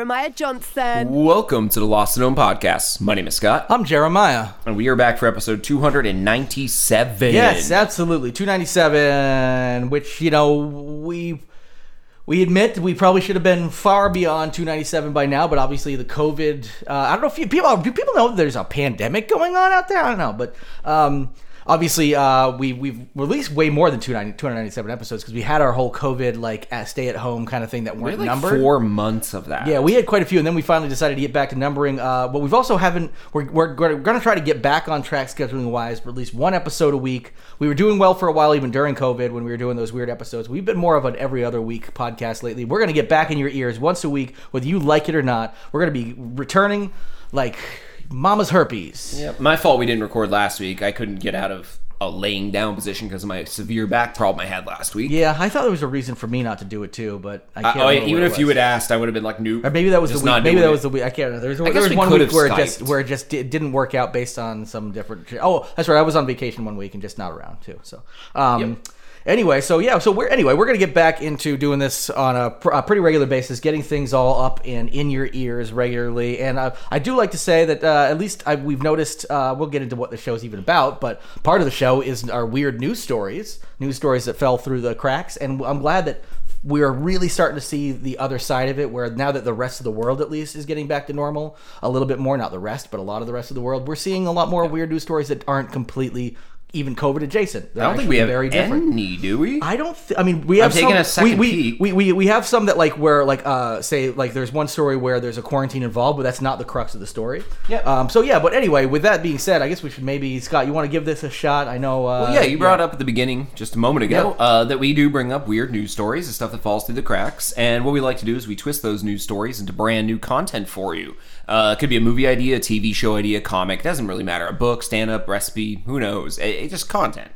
Jeremiah Johnson. Welcome to the Lost and Known podcast. My name is Scott, I'm Jeremiah. and we are back for episode 297. Yes, absolutely. 297, which, you know, we we admit we probably should have been far beyond 297 by now, but obviously the COVID, uh, I don't know if you, people, do people know there's a pandemic going on out there? I don't know, but um, obviously uh, we, we've released way more than 290, 297 episodes because we had our whole COVID, like, uh, stay at home kind of thing that weren't had like numbered. four months of that. Yeah, we had quite a few, and then we finally decided to get back to numbering. Uh, but we've also haven't. We're, we're, going to try to get back on track scheduling wise, for at least one episode a week. We were doing well for a while, even during COVID, when we were doing those weird episodes. We've been more of an every other week podcast lately. We're going to get back in your ears once a week, whether you like it or not. We're going to be returning like mama's herpes. Yep. My fault we didn't record last week. I couldn't get out of a laying down position because of my severe back problem I had last week. Yeah, I thought there was a reason for me not to do it too, but I Uh, can't. oh, remember even if you had asked, I would have been like, nope. Or maybe that was the week. not Maybe that it. was the week. I can't remember. There was, guess there was one week where it just where it just di- didn't work out based on some different. Oh, that's right. I was on vacation one week and just not around too. So, um, Yep. Anyway, so yeah, so we're anyway we're gonna get back into doing this on a, pr- a pretty regular basis, getting things all up and in your ears regularly. And uh, I do like to say that uh, at least I, we've noticed. Uh, we'll get into what the show's even about, but part of the show is our weird news stories, news stories that fell through the cracks, and I'm glad that we're really starting to see the other side of it where now that the rest of the world at least is getting back to normal a little bit more not the rest but a lot of the rest of the world we're seeing a lot more weird news stories that aren't completely even covid adjacent They're I don't think we have very different any, do we? I don't. Th- I mean, we have taking some, a second we, we, peek. We, we we have some that like where like uh say like there's one story where there's a quarantine involved, but that's not the crux of the story. Yeah. Um. So yeah, but anyway, with that being said, I guess we should maybe Scott, you want to give this a shot? I know. Uh, Well, yeah, you brought up at the beginning just a moment ago Yeah. uh, that we do bring up weird news stories and stuff that falls through the cracks. And what we like to do is we twist those news stories into brand new content for you. Uh, it could be a movie idea, a TV show idea, comic. Doesn't really matter. A book, stand up, recipe. Who knows? It, it's just content.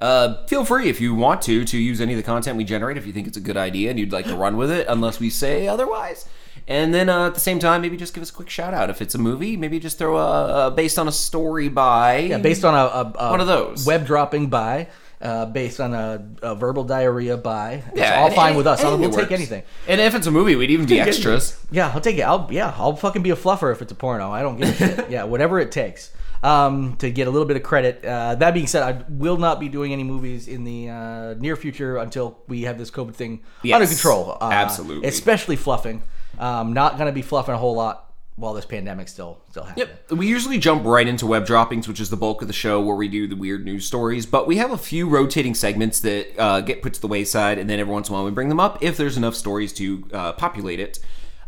Uh, feel free if you want to to use any of the content we generate if you think it's a good idea and you'd like to run with it, unless we say otherwise. And then uh, at the same time, maybe just give us a quick shout out if it's a movie. Maybe just throw a, a based on a story by Yeah, based on a, a, a One of those. web dropping by, uh, based on a, a verbal diarrhea by. It's Yeah, all and- fine and- with us. I'll, we'll take anything. And if it's a movie, we'd even be extras. Yeah, I'll take it. I'll yeah, I'll fucking be a fluffer if it's a porno. I don't give a shit. Yeah, whatever it takes. Um, to get a little bit of credit. Uh, that being said, I will not be doing any movies in the uh, near future until we have this COVID thing Yes, under control. Uh, absolutely. especially fluffing. Um, not gonna be fluffing a whole lot while this pandemic still still happening. Yep. We usually jump right into web droppings, which is the bulk of the show where we do the weird news stories. But we have a few rotating segments that uh, get put to the wayside, and then every once in a while we bring them up if there's enough stories to uh, populate it.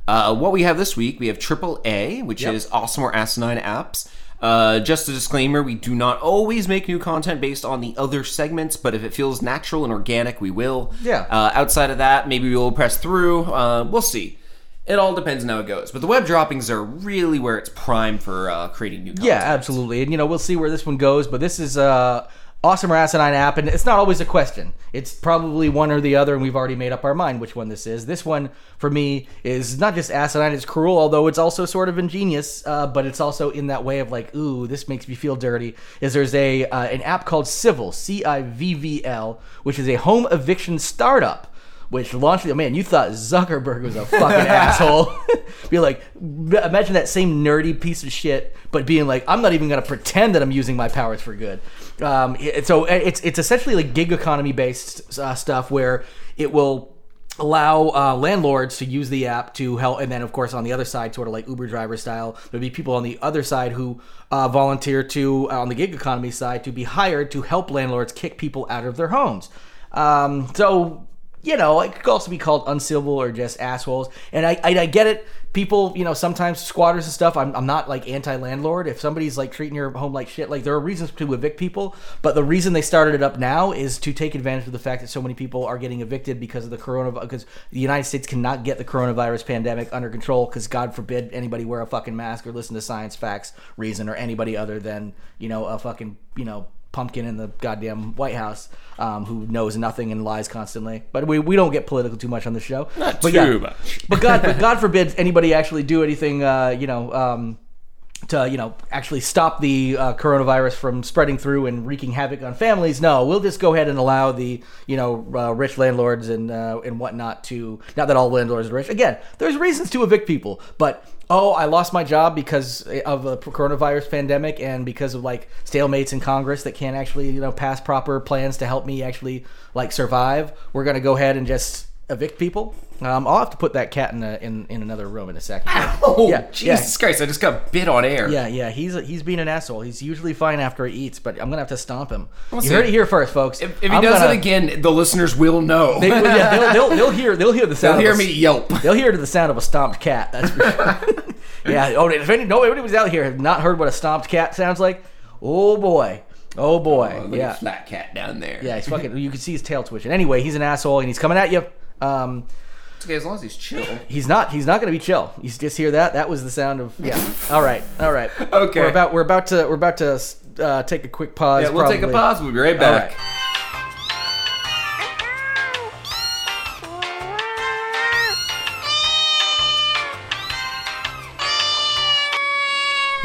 Uh, what we have this week, we have Triple A, which Yep. is awesome or asinine apps. Uh, just a disclaimer: we do not always make new content based on the other segments, but if it feels natural and organic, we will. Yeah. Uh, outside of that, maybe we will press through. Uh, we'll see. It all depends on how it goes. But the web droppings are really where it's prime for uh, creating new content. Yeah, absolutely. And you know, we'll see where this one goes, but this is uh awesome or asinine app, and it's not always a question. It's probably one or the other, and we've already made up our mind which one this is. This one, for me, is not just asinine, it's cruel, although it's also sort of ingenious, uh, but it's also in that way of like, ooh, this makes me feel dirty. Is there's a uh, an app called Civvl, C I V V L, which is a home eviction startup which launched the man. You thought Zuckerberg was a fucking asshole. Be like, imagine that same nerdy piece of shit, but being like, I'm not even gonna pretend that I'm using my powers for good. Um, so it's it's essentially like gig economy based uh, stuff where it will allow uh, landlords to use the app to help and then of course on the other side sort of like uber driver style there'll be people on the other side who uh, volunteer to uh, on the gig economy side to be hired to help landlords kick people out of their homes. Um, so you know, it could also be called uncivil or just assholes. And I, I, I get it. People, you know, sometimes squatters and stuff. I'm, I'm not like anti-landlord. If somebody's like treating your home like shit, like there are reasons to evict people. But the reason they started it up now is to take advantage of the fact that so many people are getting evicted because of the coronavirus. Because the United States cannot get the coronavirus pandemic under control. Because God forbid anybody wear a fucking mask or listen to science facts reason or anybody other than you know a fucking you know pumpkin in the goddamn White House um, who knows nothing and lies constantly. But we, we don't get political too much on the show. Not but too much. But God, but God forbid anybody actually do anything, uh, you know, um, to you know actually stop the uh, coronavirus from spreading through and wreaking havoc on families. No, we'll just go ahead and allow the you know uh, rich landlords and uh, and whatnot to not that all landlords are rich. Again, there's reasons to evict people, but oh, I lost my job because of a coronavirus pandemic and because of like stalemates in Congress that can't actually you know pass proper plans to help me actually like survive. We're gonna go ahead and just evict people. Um, I'll have to put that cat in, a, in in another room in a second. Oh, Yeah, Jesus Christ! I just got bit on air. Yeah, yeah, he's he's being an asshole. He's usually fine after he eats, but I'm gonna have to stomp him. We'll you see. heard it here first, folks. If, if he I'm does gonna- it again, the listeners will know. they, yeah, they'll, they'll, they'll hear they'll hear the sound. They'll hear of a, me yelp. They'll hear the sound of a stomped cat. That's for sure. yeah. Oh, if any nobody was out here have not heard what a stomped cat sounds like, oh boy, oh boy, Look yeah, flat cat down there. yeah. He's fucking. You can see his tail twitching. Anyway, he's an asshole and he's coming at you. Um, It's okay as long as he's chill. He's not. He's not going to be chill. You just hear that. That was the sound of. Yeah. All right. All right. Okay. We're about. We're about to. We're about to uh, take a quick pause. Yeah, we'll take a pause. We'll be right back.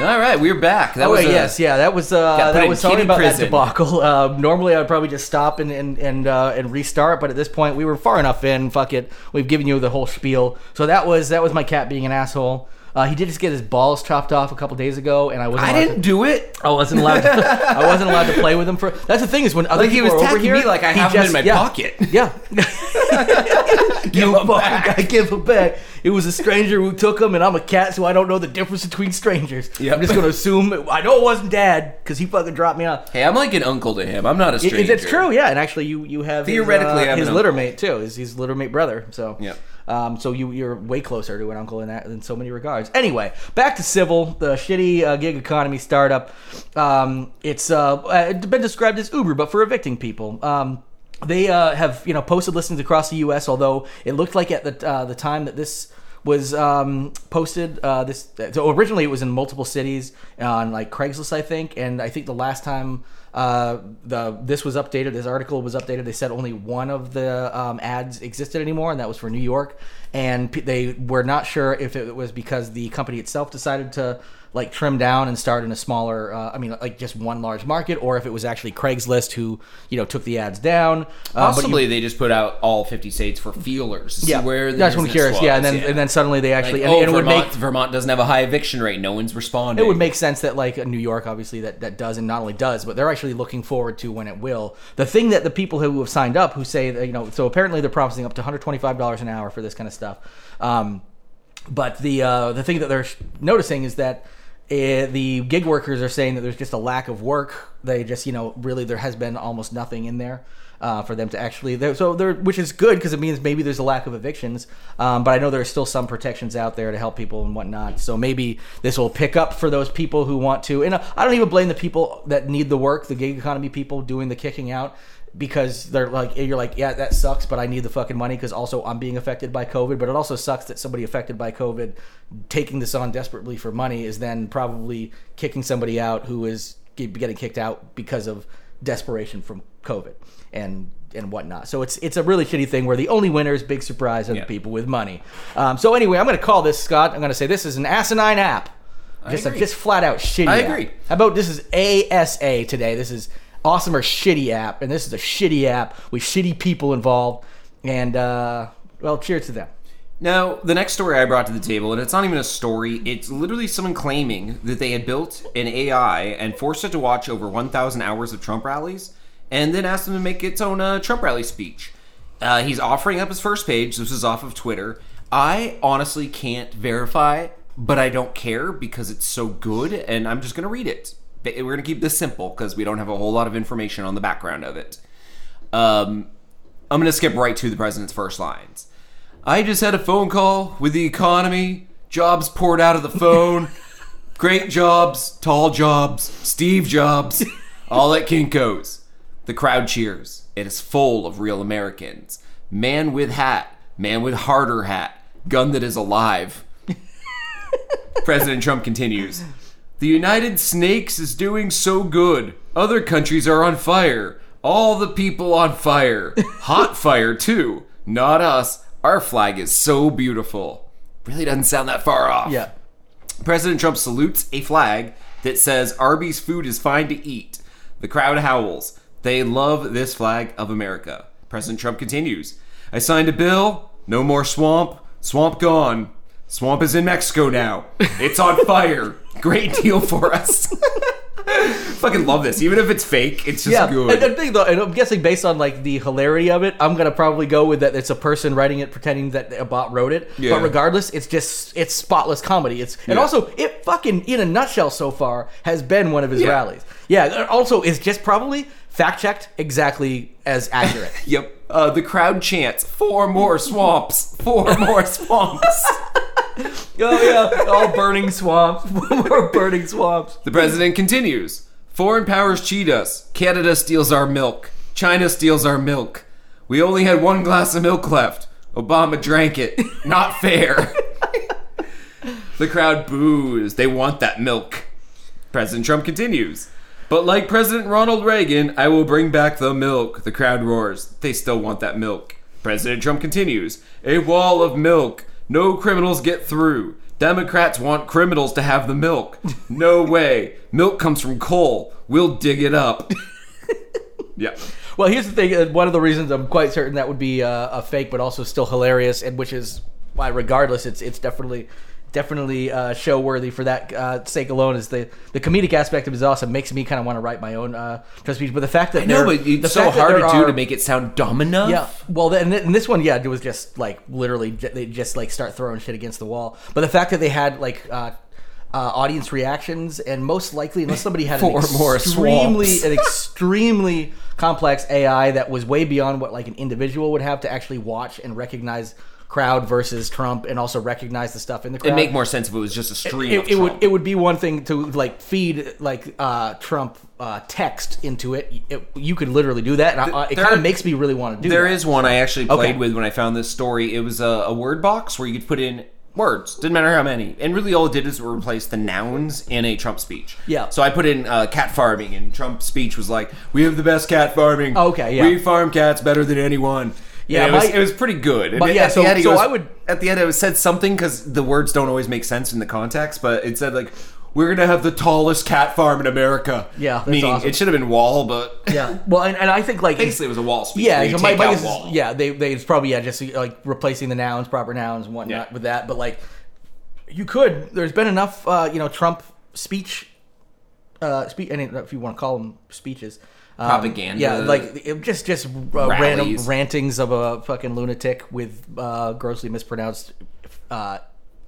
All right, we're back. That Oh was wait, a- yes, yeah, that was uh, that was sorry kitty about prison. that debacle. Uh, normally, I would probably just stop and and and, uh, and restart, but at this point, we were far enough in. Fuck it, we've given you the whole spiel. So that was that was my cat being an asshole. Uh, he did just get his balls chopped off a couple days ago, and I wasn't. I allowed didn't To, do it. I wasn't allowed. To, I wasn't allowed to play with him for. That's the thing is when other Like, he people was are over here, me like I he have him in my yeah, pocket. Yeah. Give you him back. guy, give him back. It was a stranger who took him, and I'm a cat, so I don't know the difference between strangers. Yep. I'm just gonna assume I know it wasn't dad because he fucking dropped me off. Hey, I'm like an uncle to him. I'm not a It- stranger. it's true, yeah. And actually, you you have Theoretically, his, uh, his an litter uncle. mate too. His his litter mate brother. So Yep. Um, so you you're way closer to an uncle in that in so many regards. Anyway, back to Civvl, the shitty uh, gig economy startup. Um, it's uh, uh, been described as Uber, but for evicting people. Um, they uh, have you know posted listings across the U.S. Although it looked like at the uh, the time that this was um, posted. Uh, this so originally it was in multiple cities on like Craigslist, I think, and I think the last time uh, the this was updated, this article was updated. They said only one of the um, ads existed anymore, and that was for New York. And p- they were not sure if it was because the company itself decided to like trim down and start in a smaller, uh, I mean, like just one large market, or if it was actually Craigslist who you know took the ads down. Uh, but you- Possibly they just put out all 50 states for feelers. Yeah, where that's what I'm curious. Yeah, and was, then and then suddenly they actually Like, and, oh, and it would Vermont, make Vermont doesn't have a high eviction rate. No one's responding. It would make sense that like New York, obviously, that that does, and not only does, but they're actually looking forward to when it will. The thing that the people who have signed up, who say that you know, so apparently they're promising up to 125 dollars an hour for this kind of stuff. Um, but the uh, the thing that they're noticing is that. Uh, the gig workers are saying that there's just a lack of work. They just, you know, really there has been almost nothing in there uh, for them to actually. There, so there, which is good because it means maybe there's a lack of evictions. Um, but I know there are still some protections out there to help people and whatnot. So maybe this will pick up for those people who want to. And I don't even blame the people that need the work, the gig economy people doing the kicking out. Because they're like, you're like, yeah, that sucks, but I need the fucking money because also I'm being affected by COVID. But it also sucks that somebody affected by COVID taking this on desperately for money is then probably kicking somebody out who is getting kicked out because of desperation from COVID and and whatnot. So it's it's a really shitty thing where the only winner is big surprise are Yeah. the people with money. Um, so anyway, I'm going to call this Scott. I'm going to say this is an asinine app. Just a, just flat out shitty. I app. agree. How about this is ASA today? This is awesome or shitty app, and this is a shitty app with shitty people involved. And uh, well, cheers to them. Now, the next story I brought to the table, and it's not even a story, it's literally someone claiming that they had built an AI and forced it to watch over 1,000 hours of Trump rallies, and then asked them to make its own uh, Trump rally speech. Uh, he's offering up his first page. This is off of Twitter. I honestly can't verify, but I don't care because it's so good, and I'm just going to read it. We're going to keep this simple because we don't have a whole lot of information on the background of it. Um, I'm going to skip right to the president's first lines. I just had a phone call with the economy. Jobs poured out of the phone. Great jobs, tall jobs, Steve Jobs, all at Kinko's. The crowd cheers. It is full of real Americans. Man with hat, man with harder hat, gun that is alive. President Trump continues. The United Snakes is doing so good. Other countries are on fire. All the people on fire. Hot fire, too. Not us. Our flag is so beautiful. Really doesn't sound that far off. Yeah. President Trump salutes a flag that says Arby's food is fine to eat. The crowd howls. They love this flag of America. President Trump continues I signed a bill. No more swamp. Swamp gone. Swamp is in Mexico now. It's on fire. Great deal for us. Fucking love this. Even if it's fake, it's just Yeah, good. and the thing though, and I'm guessing based on like the hilarity of it, I'm gonna probably go with that. It's a person writing it, pretending that a bot wrote it. Yeah. But regardless, it's just it's spotless comedy. It's and Yeah. also it fucking in a nutshell so far has been one of his Yeah. rallies. Yeah. Also, is just probably fact checked exactly as accurate. Yep. Uh, the crowd chants, four more swamps, four more swamps. oh yeah, all burning swamps, more burning swamps. the president continues Foreign powers cheat us. Canada steals our milk. China steals our milk. We only had one glass of milk left. Obama drank it. Not fair. the crowd boos. They want that milk. President Trump continues. But like President Ronald Reagan, I will bring back the milk. The crowd roars. They still want that milk. President Trump continues. A wall of milk. No criminals get through. Democrats want criminals to have the milk. No way. Milk comes from coal. We'll dig it up. yeah. Well, here's the thing. uh, One of the reasons I'm quite certain that would be uh, a fake, but also still hilarious, and which is why, regardless, it's it's definitely definitely uh, show worthy for that uh, sake alone. Is the the comedic aspect of it is awesome. Makes me kind of want to write my own uh, Trump speech. But the fact that I know, but it's so hard to do are- to make it sound dumb enough. Yeah, well, then in this one, yeah, it was just like literally they just like start throwing shit against the wall. But the fact that they had like uh, uh, audience reactions, and most likely, unless somebody had an extremely an extremely complex AI that was way beyond what like an individual would have to actually watch and recognize crowd versus Trump, and also recognize the stuff in the crowd. It'd make more sense if it was just a stream It, of it would it would be one thing to like feed like uh, Trump uh, text into it. It- You could literally do that, and I, it kind of makes me really want to do There that. is one I actually played Okay. with when I found this story. It was a, a word box where you could put in words. Didn't matter how many. And really all it did is replace the nouns in a Trump speech. Yeah. So I put in uh, cat farming, and Trump's speech was like, "We have the best cat farming. Okay, yeah. We farm cats better than anyone." Yeah, it was, it was pretty good. But yeah, so- end, so I would- at the end it was said something because the words don't always make sense in the context, but it said like. We're gonna have the tallest cat farm in America. Yeah, meaning awesome. it should have been wall, but Yeah. Well, and, and I think like basically it was a wall speech. yeah, so my, my is- wall. yeah, they they it's probably yeah just like replacing the nouns, proper nouns, and whatnot Yeah. with that. But like, you could. There's been enough, uh, you know, Trump speech, uh, speech. If you want to call them speeches. Um, Propaganda. yeah, like it, just just uh, random rantings of a fucking lunatic with uh, grossly mispronounced uh,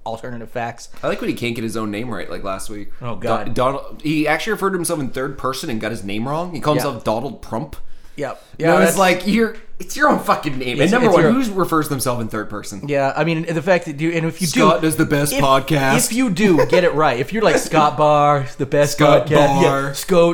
alternative facts. I like when he can't get his own name right, like last week. Oh, God. Don- Donald. He actually referred to himself in third person and got his name wrong. He called Yeah. himself Donald Prump. Yep. Yeah, that's- it's like you're. It's your own fucking name. And number one, your- who refers to themselves in third person? Yeah, I mean the fact that you and if you Scott do does the best if, podcast. If you do get it right, if you're like Scott Barr, the best Scott podcast, Barr. yeah,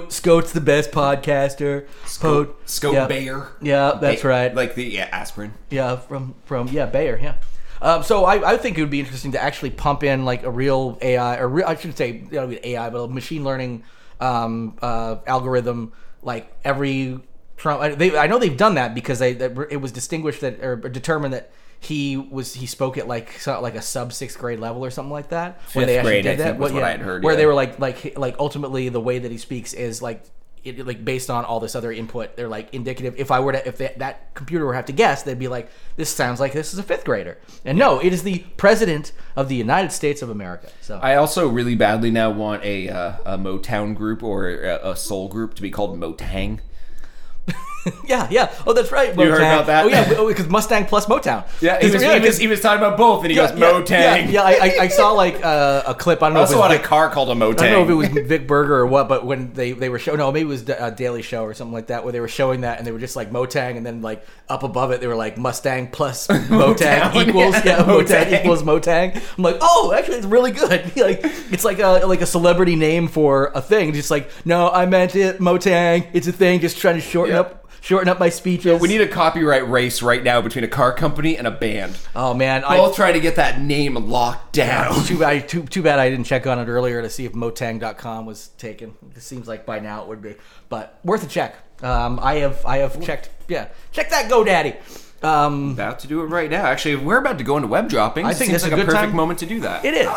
Scout's the best podcaster, Scout, Scope yeah, Bayer. yeah, that's right, Like the yeah aspirin. yeah, from from yeah Bayer, yeah. Um, so I, I think it would be interesting to actually pump in like a real AI or real, I should say you know, AI, but a machine learning um, uh, algorithm like every Trump. I- They, I know they've done that because they that it was distinguished that or determined that he was he spoke at like so, like a sub sixth grade level or something like that when they Fifth actually grade, I did that. think, was Well, what I had heard, Where yeah. they were like like like ultimately the way that he speaks is like it, like based on all this other input, they're like indicative. If I were to, if that, that computer were to have to guess, they'd be like, "This sounds like this is a fifth grader." And no, it is the president of the United States of America. So I also really badly now want a uh, a Motown group or a, a soul group to be called Motang. yeah, yeah. Oh, that's right. You heard about that? Oh yeah, because Mustang plus Motown. Yeah, he was, yeah, he, was, he was talking about both, and he yeah, goes yeah, Motang. Yeah, yeah I, I, I saw like uh, a clip. I don't know I if it also was want a Vic- car called a Motang. I don't know if it was Vic Berger or what, but when they, they were showing, no, maybe it was a Daily Show or something like that, where they were showing that and they were just like Motang, and then like up above it, they were like Mustang plus Motang, Motown, equals, yeah, Motang, Motang. equals Motang. I'm like, oh, actually, it's really good. like it's like a like a celebrity name for a thing. Just like, no, I meant it, Motang. It's a thing. Just trying to shorten Yeah. up shorten up my speeches. we need a copyright race right now between a car company and a band. Oh man, I, Both trying to get that name locked down. Too bad, too, too bad I didn't check on it earlier to see if Motang.com was taken. It seems like by now it would be, but worth a check. Um, I have I have checked. Yeah, check that GoDaddy. Um, About to do it right now. Actually, we're about to go into web dropping. I think Seems it's a like a, good perfect time- moment to do that. it is.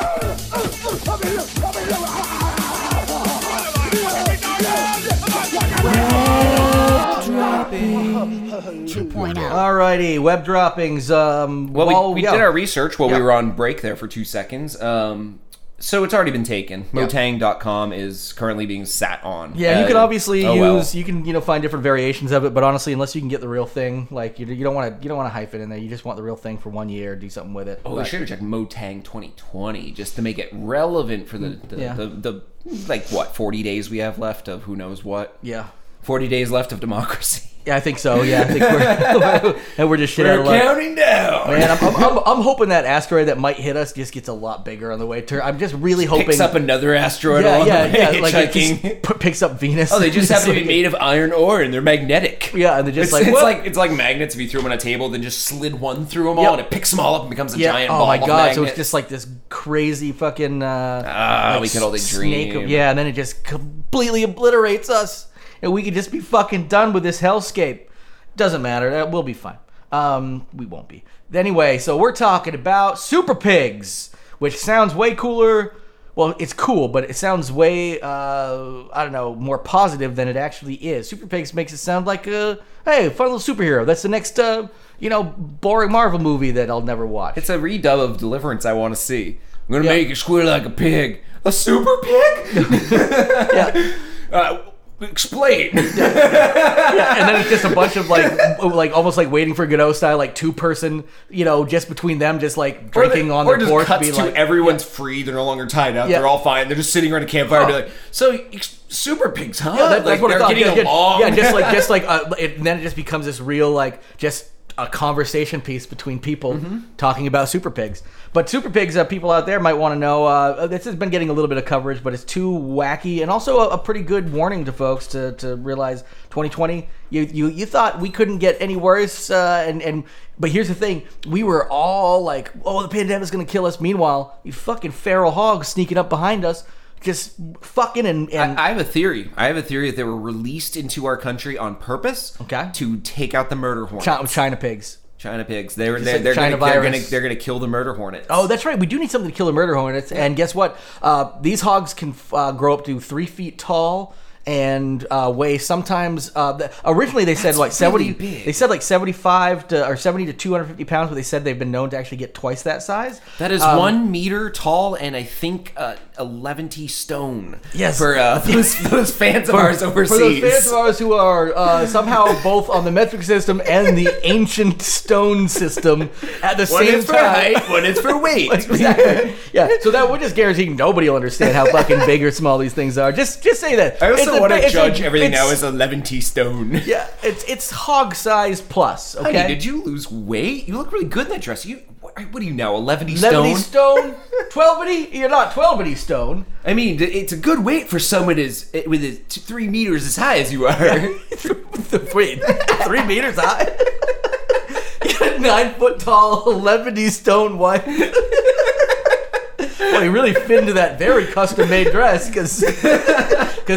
Alrighty, web droppings. Um, Well, while- we, we yeah. did our research while Yeah. we were on break there for two seconds. Um, so it's already been taken. Motang.com is currently being sat on. Yeah, you can obviously oh use well. you can you know find different variations of it, but honestly, unless you can get the real thing, like you, you don't want to you don't want to hyphen in there. You just want the real thing for one year, do something with it. Oh, we But- should have checked Motang 2020 just to make it relevant for the the, Yeah. the, the like what 40 days we have left of who knows what. yeah. 40 days left of democracy. Yeah, I think so. Yeah, I think we're and we're just shit out of luck. counting down. Man, I'm, I'm, I'm, I'm hoping that asteroid that might hit us just gets a lot bigger on the way. To, I'm just really hoping. Picks up another asteroid yeah, along yeah, the way, yeah. Like it just p- picks up Venus. Oh, they just happen to be made of iron ore and they're magnetic. Yeah, and they're just It's, like, it's like it's like magnets. If you threw them on a table, then just slid one through them all, Yep. and it picks them all up and becomes a Yeah. giant oh my god! So it's just like this crazy fucking. Uh, Ah, like we could only snake dream. Of, yeah, and then it just completely obliterates us, and we could just be fucking done with this hellscape. Doesn't matter. uh, We'll be fine. Um, we won't be. Anyway, so we're talking about Super Pigs, which sounds way cooler. Well, it's cool, but it sounds way uh, I don't know more positive than it actually is. Super Pigs makes it sound like a hey, fun little superhero. That's the next uh, you know boring Marvel movie that I'll never watch. It's a redub of Deliverance I want to see. I'm gonna Yeah. make you squeal like a pig. A super pig? yeah. uh, explain. and then it's just a bunch of like, like almost like waiting for Godot style, like two person, you know, just between them, just like drinking on or the just porch, cuts being to like, everyone's free. They're no longer tied up. Yeah. They're all fine. They're just sitting around a campfire and be like, "So, ex- super pigs, huh? Yeah, that, like that's what I they're thought. getting Yeah, yeah, along." yeah, just like, just like, uh, it, and then it just becomes this real, like, just a conversation piece between people Mm-hmm. talking about super pigs. But super pigs, uh, people out there might want to know. Uh, this has been getting a little bit of coverage, but it's too wacky and also a, a pretty good warning to folks to, to realize 2020. You, you you thought we couldn't get any worse, uh, and and but here's the thing: we were all like, "Oh, the pandemic's gonna kill us." Meanwhile, you fucking feral hogs sneaking up behind us, just fucking and, and I, I have a theory. I have a theory that they were released into our country on purpose. Okay. To take out the murder hornets. China, China pigs. China pigs. They're they're, they're, China gonna, they're gonna they're gonna kill the murder hornets. Oh, that's right. We do need something to kill the murder hornets. And guess what? Uh, these hogs can uh, grow up to three feet tall and uh, weigh sometimes. Uh, the, originally, they said That's like seventy. really. They said like seventy-five to or seventy to two hundred fifty pounds, but they said they've been known to actually get twice that size. That is Um, one meter tall and I think uh, eleven stone. Yes. For uh, those, those fans of ours overseas. For those fans of ours who are uh, somehow both on the metric system and the ancient stone system at the one same is for time. height, one is for weight. exactly. Yeah. So that we're just guaranteeing nobody will understand how fucking big or small these things are. Just just say that. I It's also a- want to it's a- judge everything now as eleven stone. Yeah, it's it's hog size plus. Honey, Okay. did you lose weight? You look really good in that dress. You what, are you now? Eleven Eleven stone? stone, twelve You're not twelve stone. I mean, it's a good weight for someone as eh, with a t- three meters as high as you are. Wait, three meters high. You got a nine foot tall, eleven stone wife. Well, you really fit into that very custom made dress because,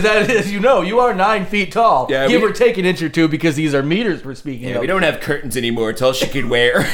as you know, you are nine feet tall. Yeah, Give we- or take an inch or two because these are meters we're speaking Yeah, of. we don't have curtains anymore. It's all she could wear.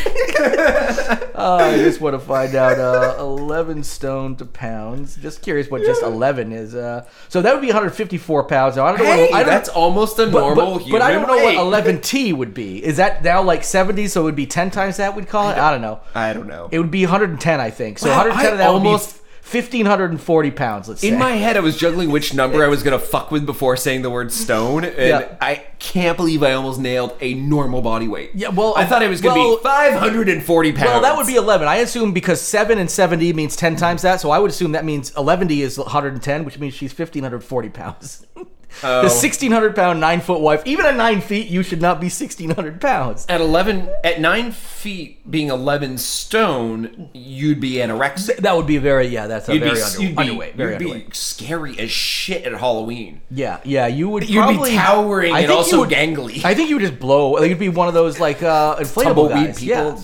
Uh, I just want to find out uh, 11 stone to pounds. Just curious what just 11 is. Uh, so that would be 154 pounds. Now, I don't know hey, what I don't, that's almost a normal but, human but I don't know weight. what 11T would be. Is that now like 70? So it would be 10 times that we'd call it? I don't know. I don't know. It would be 110, I think. So Wow, 110 I of that almost- would be 1,540 pounds, let's say. In my head, I was juggling which number I was gonna fuck with before saying the word stone, and Yeah. I can't believe I almost nailed a normal body weight. Yeah, well, I thought it was gonna well- be 540 pounds. Well, that would be 11. I assume because 7 and 70 means 10 times that, so I would assume that means 11 is 110, which means she's 1,540 pounds. Oh. The 1,600 pound, 9 foot wife, even at 9 feet, you should not be 1,600 pounds. at 11 at 9 feet being 11 stone you'd be anorexic That would be very, yeah, that's a you'd very be, under, you'd be. Very you'd underweight. be scary as shit at halloween Yeah, yeah, you would You'd probably, be towering I and also would- gangly I think you would just blow. Like, you'd be one of those like uh, inflatable Tumbleweed guys. people.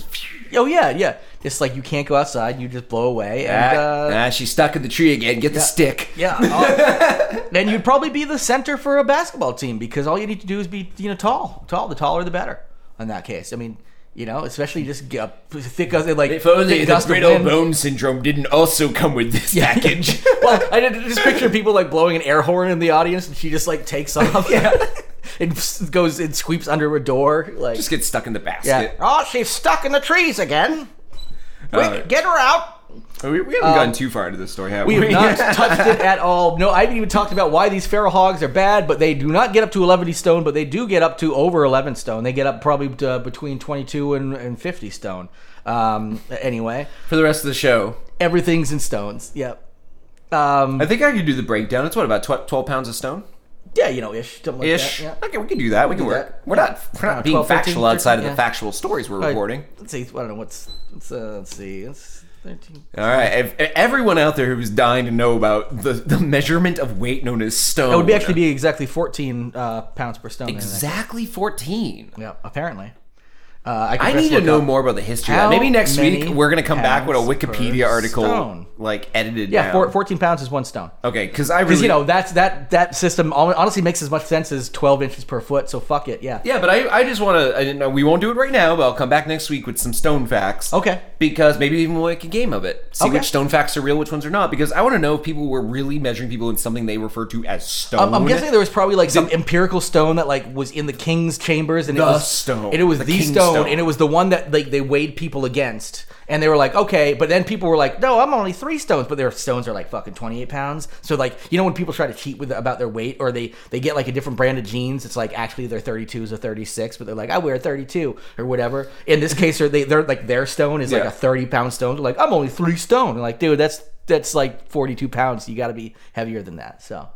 Yeah. Oh yeah, yeah. Just like you can't go outside, you just blow away, and ah, uh, ah, she's stuck in the tree again get the stick yeah. uh, then you'd probably be the center for a basketball team because all you need to do is be you know tall, tall. The taller, the better. In that case, I mean, You know, especially just get up thick as like If only the brittle bone syndrome didn't also come with this package. well, I did just picture people like blowing an air horn in the audience, and she just like takes off. Yeah. and s- goes and sweeps under a door. Like, Just get stuck in the basket. yeah. Oh, she's stuck in the trees again. Quick, Uh, get her out. We, we haven't gotten too far into this story, have we? We have not touched it at all. No, I haven't even talked about why these feral hogs are bad, but they do not get up to 11 stone, but they do get up to over 11 stone. They get up probably to between 22 and, and 50 stone. Um, anyway, For the rest of the show, everything's in stones. Yep. Um, I think I could do the breakdown. It's what about twelve pounds of stone yeah, you know, ish. Something like ish. That, yeah. Okay, we can do that. We can do work. that. We're not we're Uh, not being 12, 13, factual outside of 13, the factual stories we're Right. reporting. Let's see. I don't know what's. Let's, uh, let's see. It's 13. All right, if, if everyone out there who's dying to know about the, the measurement of weight known as stone, It would be actually be exactly 14 uh, pounds per stone. exactly fourteen. Yeah, apparently. Uh, I, could I need to know up- more about the history. How. Maybe next week we're gonna come back with a Wikipedia article, stone? like edited. Yeah, down. four, 14 pounds is one stone. Okay, because I Because really you know that's that that system honestly makes as much sense as 12 inches per foot. So fuck it. Yeah. Yeah, but I, I just want to. I didn't know we won't do it right now, but I'll come back next week with some stone facts. Okay. Because maybe even we'll make a game of it. See Okay. which stone facts are real, which ones are not. Because I want to know if people were really measuring people in something they refer to as stone. I'm, I'm guessing there was probably like some empirical stone that like was in the king's chambers, and it The was stone. and it was The the, stone, stone. and it was the one that like they weighed people against, and they were like, okay, but then people were like, no, I'm only three stones, but their stones are like fucking 28 pounds. So like, you know, when people try to cheat with about their weight, or they they get like a different brand of jeans, it's like actually they're 32s or 36, but they're like, I wear 32 or whatever. In this case, they're they, they're like their stone is like Yeah. a 30 pound stone. They're like, I'm only three stone. Like, dude, that's that's like 42 pounds. You got to be heavier than that. So.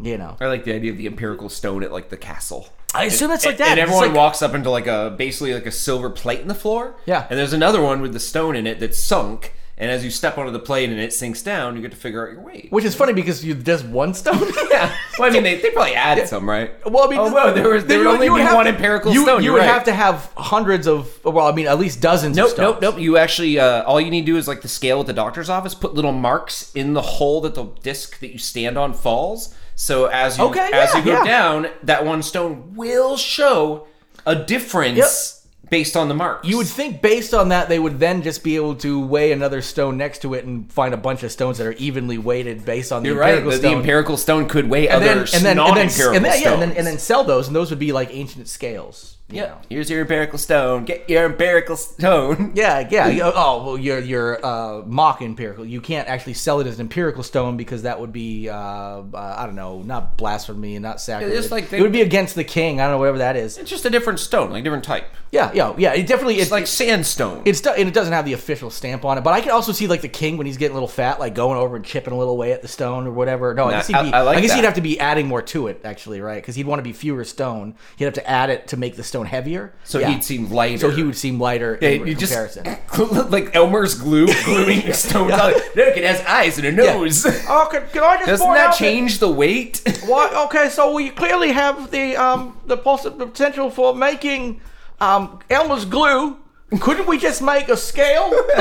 You know, I like the idea of the empirical stone at like the castle. I assume it's like that. And It's everyone like- walks up into like a basically like a silver plate in the floor. Yeah. And there's another one with the stone in it that's sunk. And as you step onto the plate and it sinks down, you get to figure out your weight. Which is funny because you just one stone. Yeah. Well, I mean, they, they probably added some, right? Well, I mean, Oh, well, there was- there would only be have one to- empirical you, stone, You would have to have hundreds of, well, I mean, at least dozens. Nope, of stones. nope, nope. You actually, uh, all you need to do is like the scale at the doctor's office, put little marks in the hole that the disc that you stand on falls. So as you Okay, as yeah, you go yeah. down, that one stone will show a difference based on the marks. You would think based on that they would then just be able to weigh another stone next to it and find a bunch of stones that are evenly weighted based on the You're right. empirical The, the stone. empirical stone could weigh and other then, and then, and then, non-empirical and then, yeah, and then, and then sell those, and those would be like ancient scales. Yeah. know. Here's your empirical stone. Get your empirical stone. Yeah, yeah. Oh, well, your your uh, mock empirical. You can't actually sell it as an empirical stone because that would be uh, uh, I don't know, not blasphemy and not sacrilege. like they- it would be against the king. I don't know, whatever that is. It's just a different stone, like a different type. Yeah, yeah, yeah. It definitely It's it's like sandstone. it's and it doesn't have the official stamp on it. But I can also see like the king when he's getting a little fat, like going over and chipping a little away at the stone or whatever. No, I guess, he'd be, I- I like guess that. he'd have to be adding more to it actually, right? Because he'd want to be fewer stone. He'd have to add it to make the stone heavier. so Yeah. he'd seem lighter. so he would seem lighter Yeah, in you just comparison. like Elmer's glue gluing stones. on it. Look, it has eyes and a nose. Oh, can, can I just Doesn't that change the weight? Why? Okay, so we clearly have the um the possi- the potential for making um Elmer's glue. Couldn't we just make a scale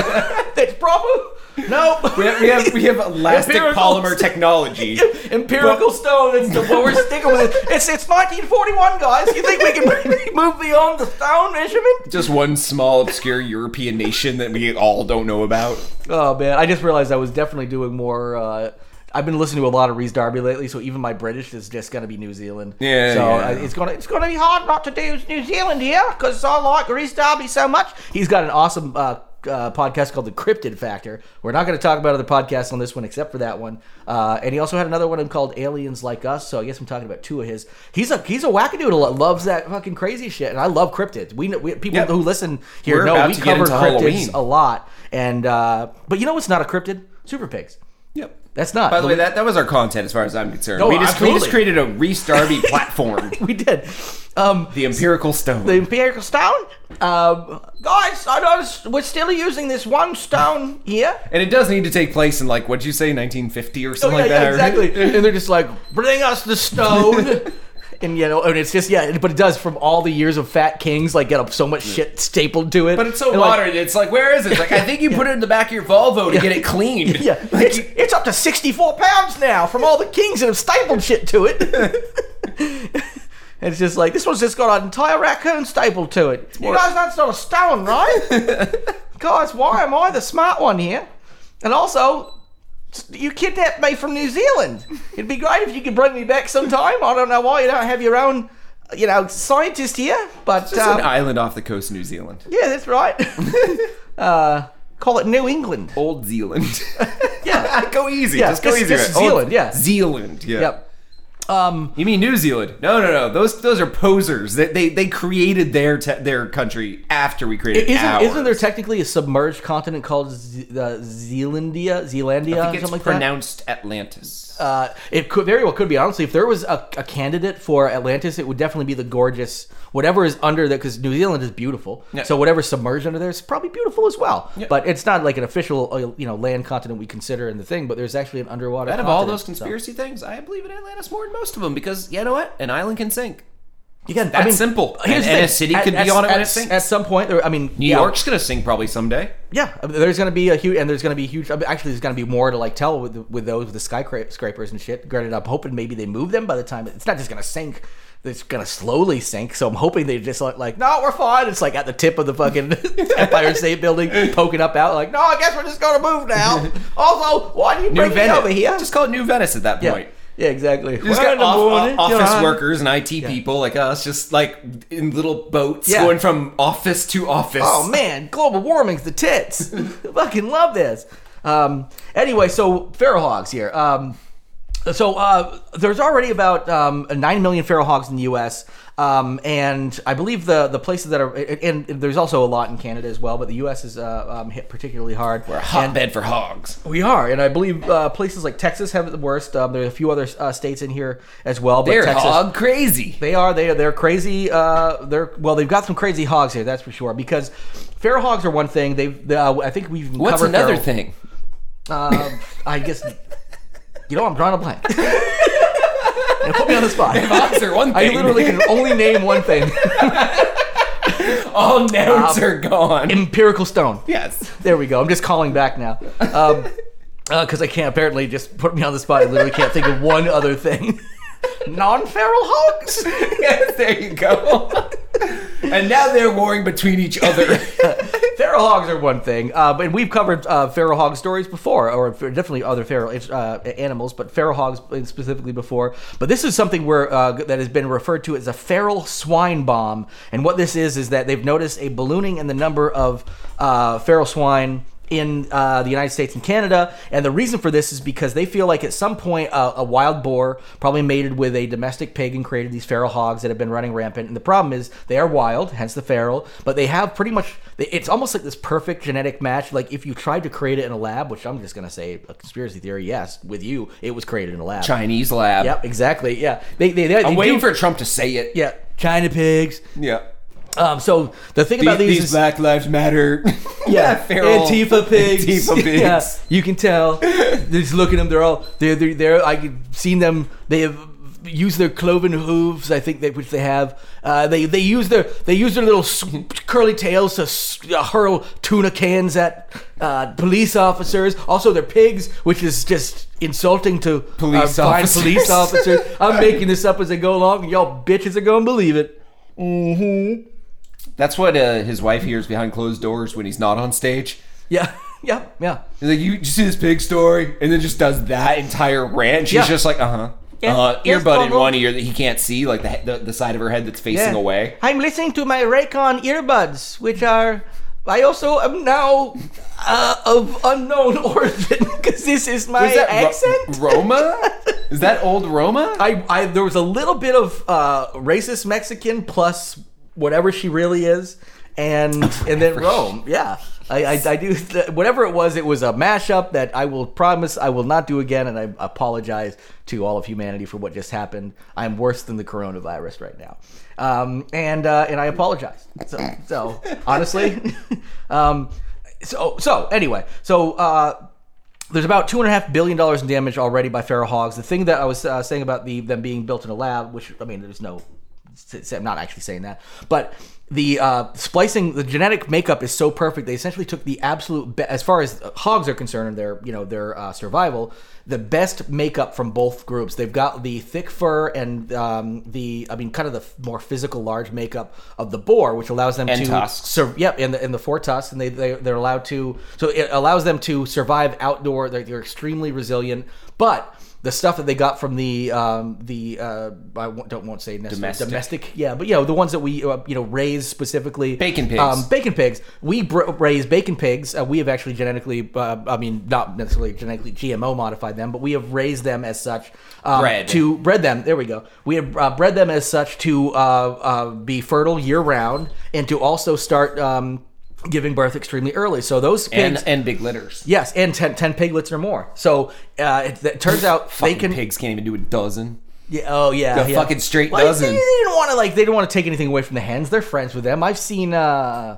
that's proper? No. we have we have, we have elastic Empirical- polymer technology. Empirical stone. That's the what we're sticking with. It. It's it's 1941, guys. You think we can move beyond the stone measurement? Just one small obscure European nation that we all don't know about. Oh man, I just realized I was definitely doing more. Uh, I've been listening to a lot of Rhys Darby lately, so even my British is just gonna be New Zealand. Yeah, So yeah. uh, it's gonna it's gonna be hard not to do New Zealand here because I like Rhys Darby so much. He's got an awesome. Uh, uh, podcast called the Cryptid Factor. We're not going to talk about other podcasts on this one except for that one. Uh, and he also had another one called Aliens Like Us. So I guess I'm talking about two of his. He's a he's a wackadoodle loves that fucking crazy shit, and I love cryptids. We, know- we people Yep. who listen here We're know we cover cryptids Halloween. a lot. And uh, but you know what's not a cryptid? Super pigs. Yep. That's not. By the way, that, that was our content as far as I'm concerned. No, we, just, we just created a Rhys Darby platform. we did. Um, The empirical stone. the empirical stone. Um, guys, I noticed we're still using this one stone here. and it does need to take place in like what'd you say, 1950 or Oh, something yeah, like that. right? exactly. and they're just like, bring us the stone. And you know, and it's just yeah, but it does from all the years of Fat Kings, like get up so much shit stapled to it. But it's so And, like, modern. it's like, where is it? It's like, I think you put it in the back of your Volvo to get it cleaned. Yeah, it's, it's up to 64 pounds now from all the kings that have stapled shit to it. And it's just like this one's just got an entire raccoon stapled to it. You guys, that's not a stone, right? guys, why am I the smart one here? And also, you kidnapped me from New Zealand. It'd be great if you could bring me back sometime. I don't know why you don't have your own, you know, scientist here, but It's um, an island off the coast of New Zealand. yeah, that's right. uh, call it New England. Old Zealand. Yeah. go easy. Yeah, just go just- easy. just Old Zealand, yeah. Zealand. Yeah. Yep. Um, You mean New Zealand? No, no, no. Those those are posers. They they, they created their te- their country after we created isn't, ours. isn't there technically a submerged continent called Z- uh, Zealandia? Zealandia? I think something like pronounced Atlantis. that? Uh, it could very well could be. Honestly, if there was a, a candidate for Atlantis, it would definitely be the gorgeous whatever is under there because New Zealand is beautiful. Yeah. So whatever's submerged under there is probably beautiful as well. Yeah. But it's not like an official uh, you know land continent we consider in the thing. But there's actually an underwater. Out of all those so- conspiracy things, I believe in Atlantis more than most of them because you know what? An island can sink. Again, That's simple. Here's And- the and a city At- could be on it when at- it sinks. At some point, there, I mean, New yeah, York's gonna sink probably someday. Yeah, I mean, there's going to be a huge, and there's going to be huge. I mean, actually, there's going to be more to like tell with with those with the skyscrapers and shit. Granted, I'm hoping maybe they move them by the time it's not just going to sink. It's going to slowly sink. So I'm hoping they just like, like, no, we're fine. It's like at the tip of the fucking Empire State Building, poking up out. Like, no, I guess we're just going to move now. Also, why do you New bring me Venice. over here? Just call it New Venice at that point. yeah, exactly. You just got off- morning, office workers and IT people like us, just like in little boats Yeah. going from office to office. Oh man, global warming's the tits. Fucking love this. Um, anyway, so feral hogs here. Um, so uh, there's already about um, nine million feral hogs in the U.S. Um, and I believe the the places that are and there's also a lot in Canada as well, but the U.S. is uh, um, hit particularly hard. We're a hotbed for hogs. we are, and I believe uh, places like Texas have it the worst. Um, there are a few other uh, states in here as well, but They're Texas, hog crazy. they are. They are. they're crazy. Uh, they're well. They've got some crazy hogs here. That's for sure. Because feral hogs are one thing. They've. Uh, I think we've What's covered another feral- thing? Uh, I guess. You know, I'm drawing a blank. And put me on the spot. Are one I literally can only name one thing: All notes Um, are gone. empirical stone. yes. There we go. I'm just calling back now. Um, because I can't apparently just put me on the spot. I literally can't think of one other thing. Non-feral hogs. yes, there you go. and now they're warring between each other. Feral hogs are one thing, uh, but we've covered uh, feral hog stories before, or definitely other feral uh, animals, but feral hogs specifically before. But this is something where uh, that has been referred to as a feral swine bomb, and what this is is that they've noticed a ballooning in the number of uh, feral swine in uh, the United States and Canada. And the reason for this is because they feel like at some point uh, a wild boar probably mated with a domestic pig and created these feral hogs that have been running rampant. And the problem is they are wild, hence the feral, but they have pretty much, it's almost like this perfect genetic match. Like if you tried to create it in a lab, which I'm just going to say a conspiracy theory, yes, with you, it was created in a lab. Chinese lab. Yep, exactly. Yeah. They, they, they, I'm they waiting do- for Trump to say it. Yeah. China pigs. Yeah. Um, so the thing about these, is, Black Lives Matter. Yeah, feral Antifa pigs. Antifa pigs. Yeah, you can tell. Just look at them. They're all they're they're, they're I have seen them. They have used their cloven hooves. I think they which they have. Uh, they they use their they use their little curly tails to s- uh, hurl tuna cans at uh, police officers. Also, they're pigs, which is just insulting to Police uh, officers. police officers. I'm making this up as I go along, and y'all bitches are gonna believe it. That's what uh, his wife hears behind closed doors when he's not on stage. Yeah, yeah, yeah. He's like, you, you see this pig story? And then just does that entire rant. She's Yeah. just like, uh huh. Yes, uh, yes, earbud in one ear that he can't see, like the, the the side of her head that's facing Yeah. away. I'm listening to my Raycon earbuds, which are. I also am now uh, of unknown origin because this is my Is that Ro- accent. Roma? Is that old Roma? I, I there was a little bit of uh, racist Mexican plus whatever she really is, and and then Rome. Yeah, I, I, I do whatever it was. It was a mashup that I will promise I will not do again, and I apologize to all of humanity for what just happened. I'm worse than the coronavirus right now, um, and uh, and I apologize. So so honestly, um, so so anyway, so. Uh, there's about two and a half billion dollars in damage already by feral hogs. The thing that I was uh, saying about the them being built in a lab, which I mean, there's no, I'm not actually saying that, but the uh, splicing, the genetic makeup is so perfect. They essentially took the absolute, be- as far as hogs are concerned, and their you know their uh, survival, the best makeup from both groups. They've got the thick fur and um, the, I mean, kind of the f- more physical, large makeup of the boar, which allows them And to tusks. sur- yep, and the and the four tusks, and they, they they're allowed to. So it allows them to survive outdoor. They're, they're extremely resilient, but. The stuff that they got from the um, the uh, I don't won't say necessarily Domestic. domestic, yeah, but you know the ones that we uh, you know raise specifically Bacon pigs. Um, bacon pigs. We br- raise bacon pigs. Uh, we have actually genetically, uh, I mean, not necessarily genetically GMO modified them, but we have raised them as such um, Bred. to bred them. There we go. We have uh, bred them as such to uh, uh, be fertile year round and to also start um, giving birth extremely early. So those pigs. and and big litters. Yes, and 10, 10 piglets or more. So uh, it, it turns out they Fucking can. pigs can't even do a dozen. Yeah, oh yeah, The yeah. fucking straight Well, dozen. They, they didn't want to like. They didn't want to take anything away from the hens. They're friends with them. I've seen. uh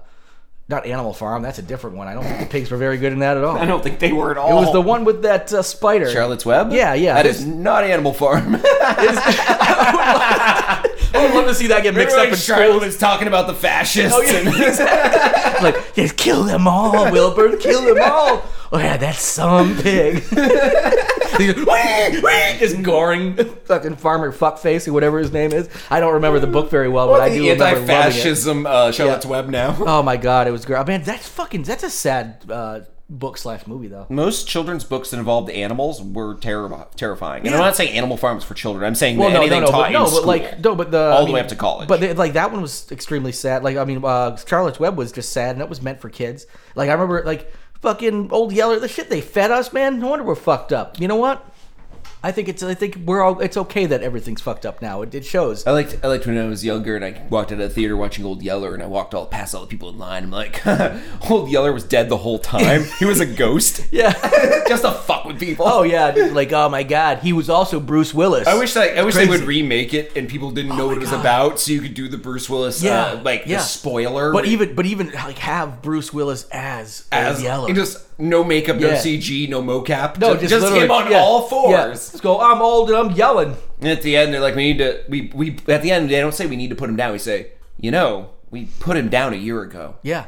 not Animal Farm. That's a different one. I don't think the pigs were very good in that at all. I don't think they were at all. It was the one with that uh, spider. Charlotte's Web. Yeah, yeah. That is not Animal Farm. I would love to see that get mixed up in Charlotte schools. was talking about the fascists. Oh, yeah, and- exactly. like, just kill them all, Wilbur. Kill them all. Oh yeah, that's some pig. He's just, "Wee, wee," goring fucking farmer fuckface or whatever his name is. I don't remember the book very well, but I do the remember loving it. anti-fascism uh, Charlotte's Yeah. Web now. Oh my god, it was great. Man, that's fucking. That's a sad uh, book slash movie though. Most children's books that involved animals were terri- terrifying. And Yeah. I'm not saying Animal Farm is for children. I'm saying Well, that no, no, anything no, taught but, no, school. but like, no, but the All I the mean, way up to college. But they, like that one was extremely sad. Like, I mean, uh, Charlotte's Web was just sad, and it was meant for kids. Like, I remember, like, fucking old Yeller, the shit they fed us, man. No wonder we're fucked up. You know what? I think it's. I think we're all. It's okay that everything's fucked up now. It, it shows. I liked I liked when I was younger and I walked out of the theater watching Old Yeller and I walked all past all the people in line. I'm like, Old Yeller was dead the whole time. he was a ghost. Yeah. Just to fuck with people. oh yeah. dude, Like, oh my god, he was also Bruce Willis. I wish that I wish they would remake it and people didn't know Oh what it was God. about, so you could do the Bruce Willis, Yeah, uh, like yeah. the spoiler. But even, but even like have Bruce Willis as, as Old Yeller. just no makeup, no Yeah. CG, no mocap. no, just, just, literally- him on yeah, all yeah. fours. Let's go. I'm old and I'm yelling. And at the end, they're like, "We need to." We we at the end they don't say we need to put him down. We say, "You know, we put him down a year ago." Yeah.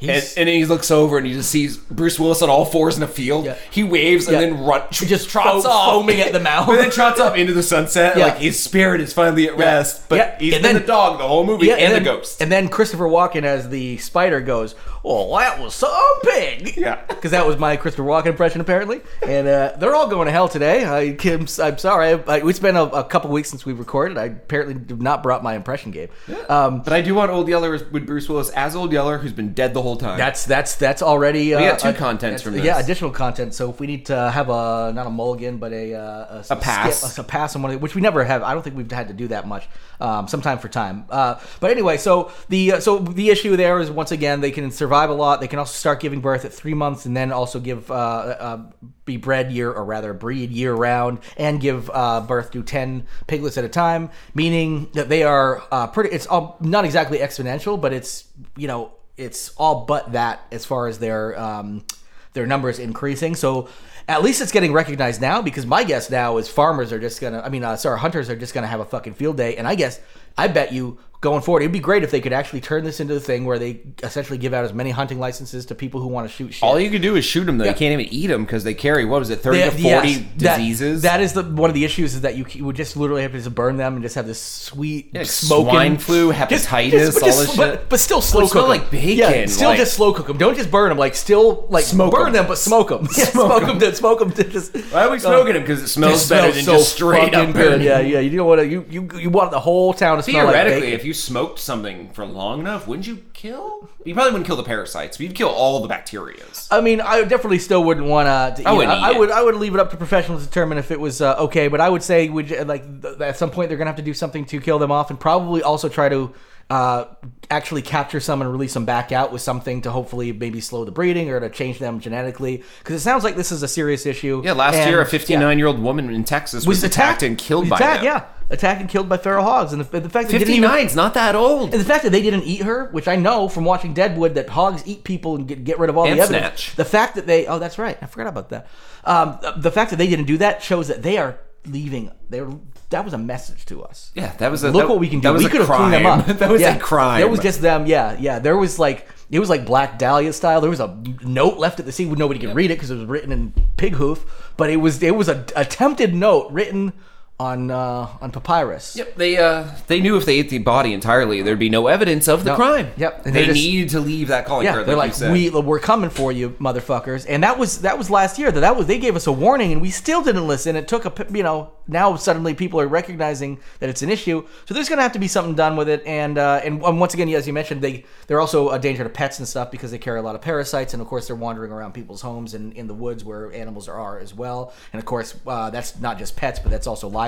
And, He's, and then he looks over and he just sees Bruce Willis on all fours in a field. Yeah. He waves and Yeah. then run, he just trots fo- off, foaming at the mouth. and then trots off into the sunset. Yeah. Like his spirit is finally at rest, but he's And been then- the dog the whole movie Yeah, and, then, the ghost. And then Christopher Walken as the spider goes, "Oh, that was some pig." Yeah. because that was my Christopher Walken impression apparently. And uh, they're all going to hell today. I, I'm, I'm sorry. I, I, it's been a, a couple weeks since we recorded. I apparently have not brought my impression game. Um, but I do want Old Yeller with Bruce Willis as Old Yeller, who's been dead the whole time. that's that's that's already. Uh, We got two uh, contents from Yeah, additional content. So if we need to have a not a mulligan, but a uh, a, pass. skip, a, pass on one, of the- which we never have. I don't think we've had to do that much. Um, sometime for time. Uh, but anyway, so the uh, so the issue there is once again they can survive a lot. They can also start giving birth at three months, and then also give uh, uh, be bred year or rather breed year round, and give uh, birth to ten piglets at a time. Meaning that they are uh, pretty. It's all not exactly exponential, but it's you know it's all but that as far as their um, their numbers increasing. So at least it's getting recognized now because my guess now is farmers are just gonna, I mean, uh, sorry, hunters are just gonna have a fucking field day. And I guess, I bet you going forward, it'd be great if they could actually turn this into a thing where they essentially give out as many hunting licenses to people who want to shoot shit. all you can do is shoot them though. Yeah. You can't even eat them because they carry what was it, thirty Yeah, to forty yes, that- diseases. that is the one of the issues is that you, c- would just literally have to just burn them and just have this sweet Yeah, smoking swine flu, hepatitis, but all this but, shit. but still oh, slow Well, cook them. like bacon, Yeah, still like- just slow cook them. Don't just burn them. Like still like Smoke burn 'em. them, but smoke them. Yeah, Smoke smoke 'em. them. Smoke them. Just Why are we smoking them? Because it smells better smells than so just straight up burning. Yeah, yeah. You don't want to. You, you you want the whole town to smell like Theoretically, if you smoked something for long enough, wouldn't you kill? You probably wouldn't kill the parasites, but you'd kill all the bacterias. I mean, I definitely still wouldn't want to. I wouldn't I, eat it. would. I would leave it up to professionals to determine if it was uh, okay. But I would say, would like th- at some point they're gonna have to do something to kill them off, and probably also try to uh, actually capture some and release them back out with something to hopefully maybe slow the breeding or to change them genetically. Because it sounds like this is a serious issue. Yeah, last And- year a 59 year old woman in Texas was, attacked, and killed was by attacked, them. Yeah, attacked and killed by feral hogs, and the, the fact that they didn't 59's not that old. And the fact that they didn't eat her, which I know from watching Deadwood, that hogs eat people and get, get rid of all And the evidence. snatch. The fact that they, oh, that's right, I forgot about that. Um, the fact that they didn't do that shows that they are leaving. They were that was a message to us. Yeah, that was a Look that- what we can do. We could have cleaned them up. that was Yeah. a crime. It was just them. Yeah, yeah. There was like it was like Black Dahlia style. There was a note left at the scene. Nobody could read it because it was written in pig hoof. But it was it was a attempted note written on uh, on papyrus. Yep, they uh they knew if they ate the body entirely, there'd be no evidence of the No. crime. Yep, and they, they just- needed to leave that calling Yeah, card. they're like, like, you said. we we're coming for you, motherfuckers. And that was that was last year. That that was they gave us a warning, and we still didn't listen. It took a p- you know now suddenly people are recognizing that it's an issue. So there's going to have to be something done with it. And uh, and um, once again, as you mentioned, they they're also a danger to pets and stuff because they carry a lot of parasites, and of course they're wandering around people's homes and in the woods where animals are as well. And of course uh, that's not just pets, but that's also livestock.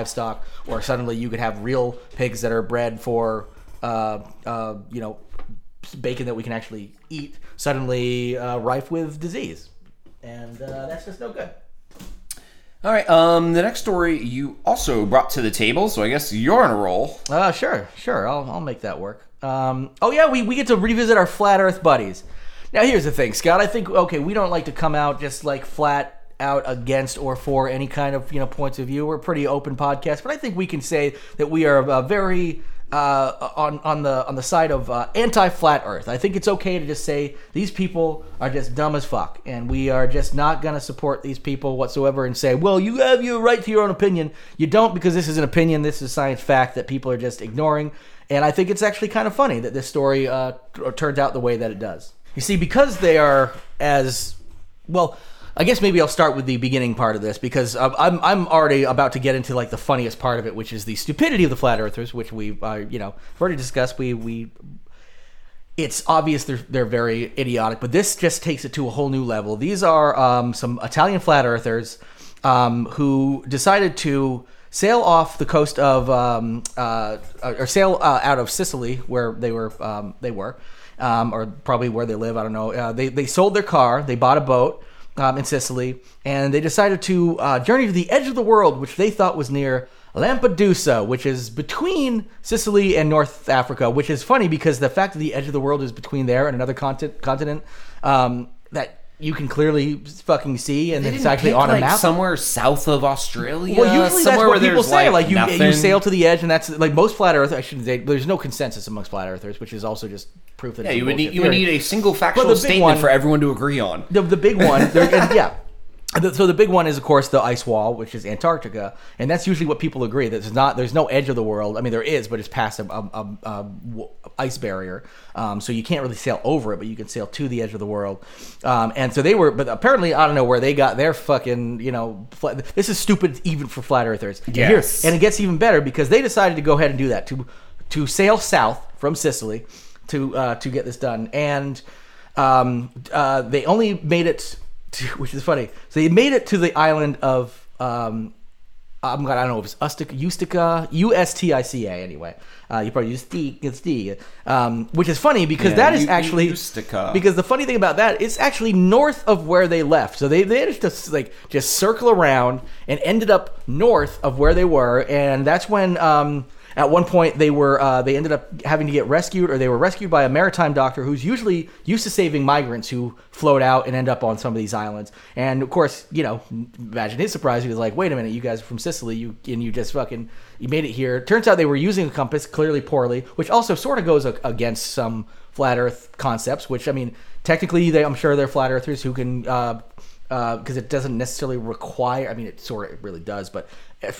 Or suddenly you could have real pigs that are bred for uh, uh, you know bacon that we can actually eat suddenly uh, rife with disease, and uh, that's just no good. All right. Um, the next story you also brought to the table, so I guess you're on a roll. Uh, sure, sure, I'll, I'll make that work. Um, oh yeah, we, we get to revisit our flat Earth buddies. Now here's the thing, Scott. I think okay, we don't like to come out just like flat out against or for any kind of you know points of view. We're a pretty open podcast, but I think we can say that we are uh, very uh, on on the on the side of uh, anti-flat Earth. I think it's okay to just say these people are just dumb as fuck, and we are just not going to support these people whatsoever. And say, well, you have your right to your own opinion. You don't because this is an opinion. This is science fact that people are just ignoring. And I think it's actually kind of funny that this story uh, t- turned out the way that it does. You see, because they are as well. I guess maybe I'll start with the beginning part of this because uh, I'm I'm already about to get into like the funniest part of it, which is the stupidity of the flat earthers, which we uh, you know already discussed. We we it's obvious they're they're very idiotic, but this just takes it to a whole new level. These are um, some Italian flat earthers um, who decided to sail off the coast of um, uh, or sail uh, out of Sicily, where they were um, they were, um, or probably where they live. I don't know. Uh, they they sold their car, they bought a boat um, in Sicily, and they decided to uh, journey to the edge of the world, which they thought was near Lampedusa, which is between Sicily and North Africa. Which is funny because the fact that the edge of the world is between there and another continent, continent um, that you can clearly fucking see, and They it's didn't actually pick, on a like, map. somewhere south of Australia. Well, usually that's somewhere what where people say. Like, Like, you, you sail to the edge, and that's like most flat Earth. I shouldn't say there's no consensus amongst flat Earthers, which is also just proof that Yeah, it's you would need bullshit you would need a single factual statement one- for everyone to agree on. the, the big one, yeah. So the big one is, of course, the ice wall, which is Antarctica, and that's usually what people agree. that There's not, there's no edge of the world. I mean, there is, but it's past a, a, a, a ice barrier, um, so you can't really sail over it, but you can sail to the edge of the world. Um, and so they were, but apparently, I don't know where they got their fucking, you know, flat, this is stupid even for flat earthers. And here- Yes. and it gets even better because they decided to go ahead and do that to to sail south from Sicily to uh, to get this done, and um, uh, they only made it, to, which is funny. So they made it to the island of um, I'm gonna I don't know if it's Ustica, Ustica, U S T I C A anyway. Uh, you probably use D, it's D, um, which is funny because Yeah, that is U- actually Ustica. because the funny thing about that it's actually north of where they left. So they they to like just circle around and ended up north of where they were, and that's when. Um, at one point, they were uh, they ended up having to get rescued, or they were rescued by a maritime doctor who's usually used to saving migrants who float out and end up on some of these islands. And of course, you know, imagine his surprise. He was like, "Wait a minute, you guys are from Sicily, you and you just fucking you made it here." Turns out they were using a compass clearly poorly, which also sort of goes against some flat Earth concepts. Which I mean, technically, they, I'm sure they're flat Earthers who can. Uh, because it doesn't necessarily require. I mean, it sort of really does, but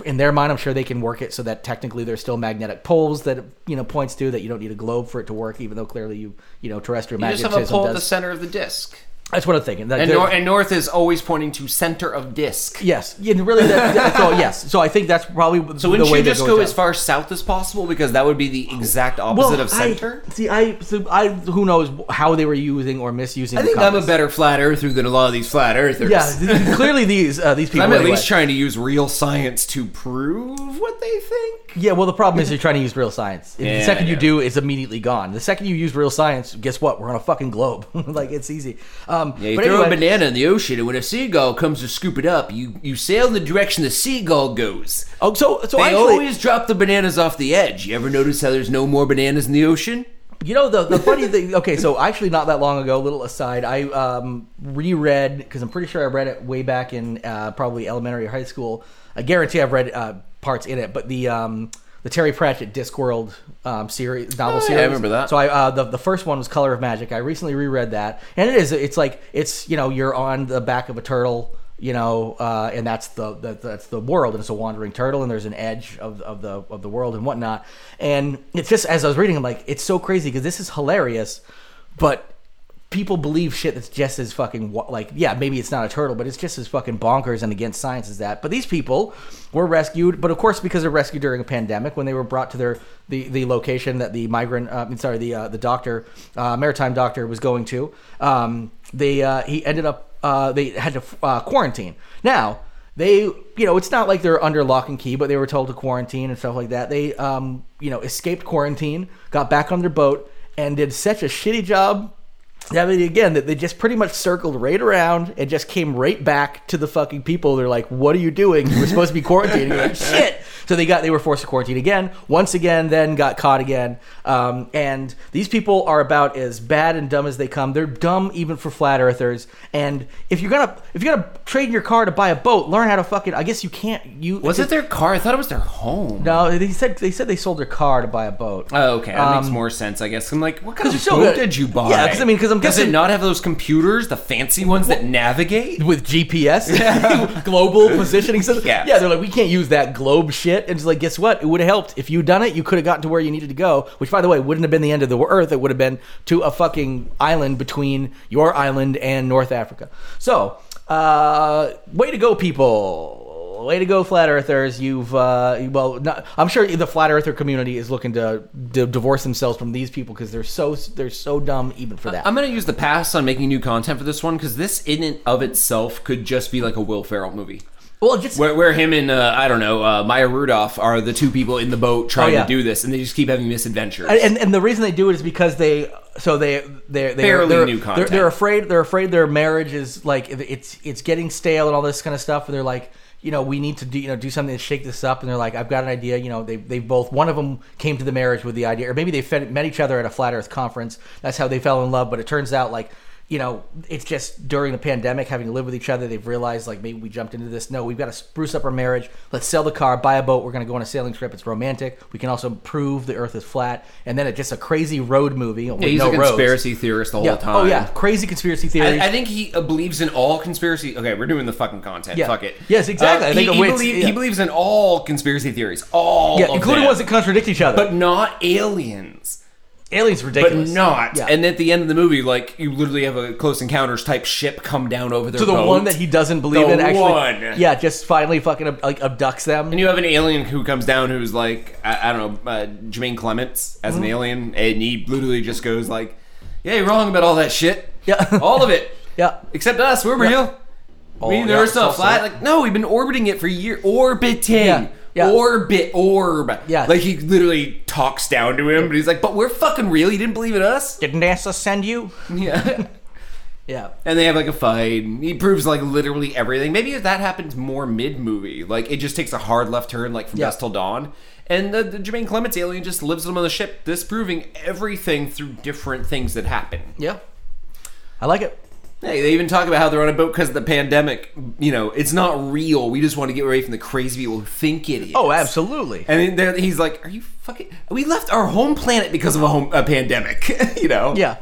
in their mind, I'm sure they can work it so that technically there's still magnetic poles that you know points to that you don't need a globe for it to work, even though clearly you you know terrestrial You just have a magnetism pole at the center of the disc, That's what I'm thinking. That and, nor- and north is always pointing to center of disc. yes, yeah, really. That, that- so yes, so I think that's probably So the wouldn't you just go as far south as possible because that would be the exact opposite of I- center? see, I, so I, who knows how they were using or misusing. I the think I'm a better flat earther than a lot of these flat earthers. Yeah, clearly these uh, these people. I'm at anyway. least trying to use real science to prove what they think. Yeah, well, the problem is you're trying to use real science. the Yeah, second you do, it's immediately gone. The second you use real science, guess what? We're on a fucking globe. like it's easy. Um, Yeah, you but throw anyway, a banana in the ocean, and when a seagull comes to scoop it up, you, you sail in the direction the seagull goes. oh, so so They actually, always drop the bananas off the edge. You ever notice how there's no more bananas in the ocean? You know the the funny thing. Okay, so actually, not that long ago, a little aside, I um, reread because I'm pretty sure I read it way back in uh, probably elementary or high school. I guarantee I've read uh, parts in it, but the um, the Terry Pratchett Discworld um, series novel Oh, yeah, I remember that. So I uh, the the first one was Color of Magic. I recently reread that, and it is it's like it's you know you're on the back of a turtle. You know, uh, and that's the, the that's the world, and it's a wandering turtle, and there's an edge of, of the of the world and whatnot. And it's just as I was reading, I'm like, it's so crazy because this is hilarious, but people believe shit that's just as fucking like yeah maybe it's not a turtle but it's just as fucking bonkers and against science as that. But these people were rescued but of course because they're rescued during a pandemic when they were brought to their the, the location that the migrant uh, sorry the uh, the doctor uh, maritime doctor was going to um, they uh, he ended up uh, they had to uh, quarantine. Now they you know it's not like they're under lock and key but they were told to quarantine and stuff like that. They um, you know escaped quarantine got back on their boat and did such a shitty job I mean, again, that they just pretty much circled right around and just came right back to the fucking people. They're like, "What are you doing? You were supposed to be quarantining." Like, "Shit!" So they got they were forced to quarantine again, once again, then got caught again. Um, and these people are about as bad and dumb as they come. They're dumb even for flat earthers. And if you're gonna if you're gonna trade in your car to buy a boat, learn how to fucking. I guess you can't. You Was it their car? I thought it was their home. No, they said they said they sold their car to buy a boat. Oh, okay, that makes Um, more sense, I guess. I'm like, what kind of boat gonna- did you buy? Yeah, 'cause I mean, 'cause I'm does guessing- it not have those computers, the fancy ones that navigate? with GPS, global positioning system. Yeah. yeah, they're like, we can't use that globe shit. And it's like, guess what? It would have helped if you'd done it. You could have gotten to where you needed to go. Which, by the way, wouldn't have been the end of the earth. It would have been to a fucking island between your island and North Africa. So, uh, way to go, people. Way to go, flat earthers! You've uh, well, not, I'm sure the flat earther community is looking to, to divorce themselves from these people because they're so they're so dumb even for that. I'm gonna use the pass on making new content for this one because this, in and of itself, could just be like a Will Ferrell movie. Well, just Where, where him and uh, I don't know uh, Maya Rudolph are the two people in the boat trying Oh, yeah. to do this, and they just keep having misadventures. and and the reason they do it is because they so they they they Barely they're, new they're, content. they're afraid they're afraid their marriage is like it's it's getting stale and all this kind of stuff and they're like you know we need to do you know do something to shake this up and they're like I've got an idea you know they they both one of them came to the marriage with the idea or maybe they fed, met each other at a flat earth conference that's how they fell in love but it turns out like you know, it's just during the pandemic, having to live with each other, they've realized like maybe we jumped into this. No, we've got to spruce up our marriage. Let's sell the car, buy a boat. We're going to go on a sailing trip. It's romantic. We can also prove the Earth is flat, and then it's just a crazy road movie. Yeah, he's no a roads. conspiracy theorist the whole Yeah. time. Oh yeah, crazy conspiracy theories. I, I think he uh, believes in all conspiracy. Okay, we're doing the fucking content. Yeah. Fuck it. Yes, exactly. Uh, I think he, he, believe- yeah. he believes in all conspiracy theories. All yeah, of including them. ones that contradict each other. but not aliens. Aliens ridiculous, But ridiculous. not. Yeah. And at the end of the movie, like you literally have a Close Encounters type ship come down over their to the boat. one that he doesn't believe The in actually. one. Yeah, just finally fucking ab- like abducts them. And you have an alien who comes down who's like, I, I don't know, uh, Jermaine Clements as Mm-hmm. an alien, and he literally just goes like, "Yeah, you're wrong about all that shit. Yeah. all of it, yeah. except us. We're real. Oh, we, the yeah, Earth's it's not also- flat. Like, no, we've been orbiting it for years. Orbiting. Yeah, yeah. Orbit, orb. Yeah. Like he literally talks down to him, but he's like, "But we're fucking real. You didn't believe in us." Didn't NASA send you? Yeah. Yeah. And they have like a fight. He proves like literally everything. Maybe if that happens more mid movie, like it just takes a hard left turn, like from Yeah. dusk till dawn. And the, the Jermaine Clements alien just lives on the ship, disproving everything through different things that happen. Yeah. I like it. Hey, they even talk about how they're on a boat because of the pandemic. You know, it's not real. We just want to get away from the crazy people who think it is. Oh, absolutely. And then he's like, "Are you fucking? We left our home planet because of a home a pandemic. you know? Yeah.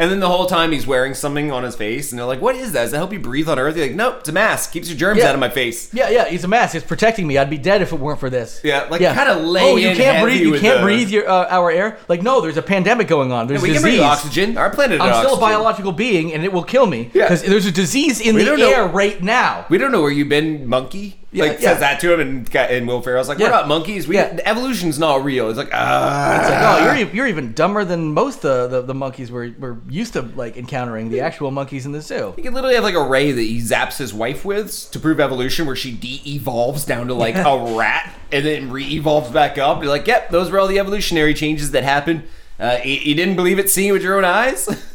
And then the whole time he's wearing something on his face, and they're like, "What is that? Does that help you breathe on Earth?" You're like, "Nope, it's a mask. Keeps your germs Yeah. out of my face." Yeah, yeah, he's a mask. It's protecting me. I'd be dead if it weren't for this. Yeah, like, kinda lay Oh, you can't breathe. You can't the- breathe your uh, our air. Like, no, there's a pandemic going on. There's We can disease. breathe oxygen. Our planet. I'm still a biological being, and it will kill me Yeah. because there's a disease in We the don't know- air right now. We don't know where you've been, monkey. Yeah, like yeah. says that to him, and and Will Ferrell's like, "We're Yeah. not monkeys. We evolution's not real." It's like, ah. It's like, oh, you're you're even dumber than most the, the, the monkeys we're, we're used to like encountering the actual monkeys in the zoo. He could literally have like a ray that he zaps his wife with to prove evolution, where she de-evolves down to like a rat and then re-evolves back up. You're like, yep, those were all the evolutionary changes that happened. Uh, you, you didn't believe it seeing with your own eyes?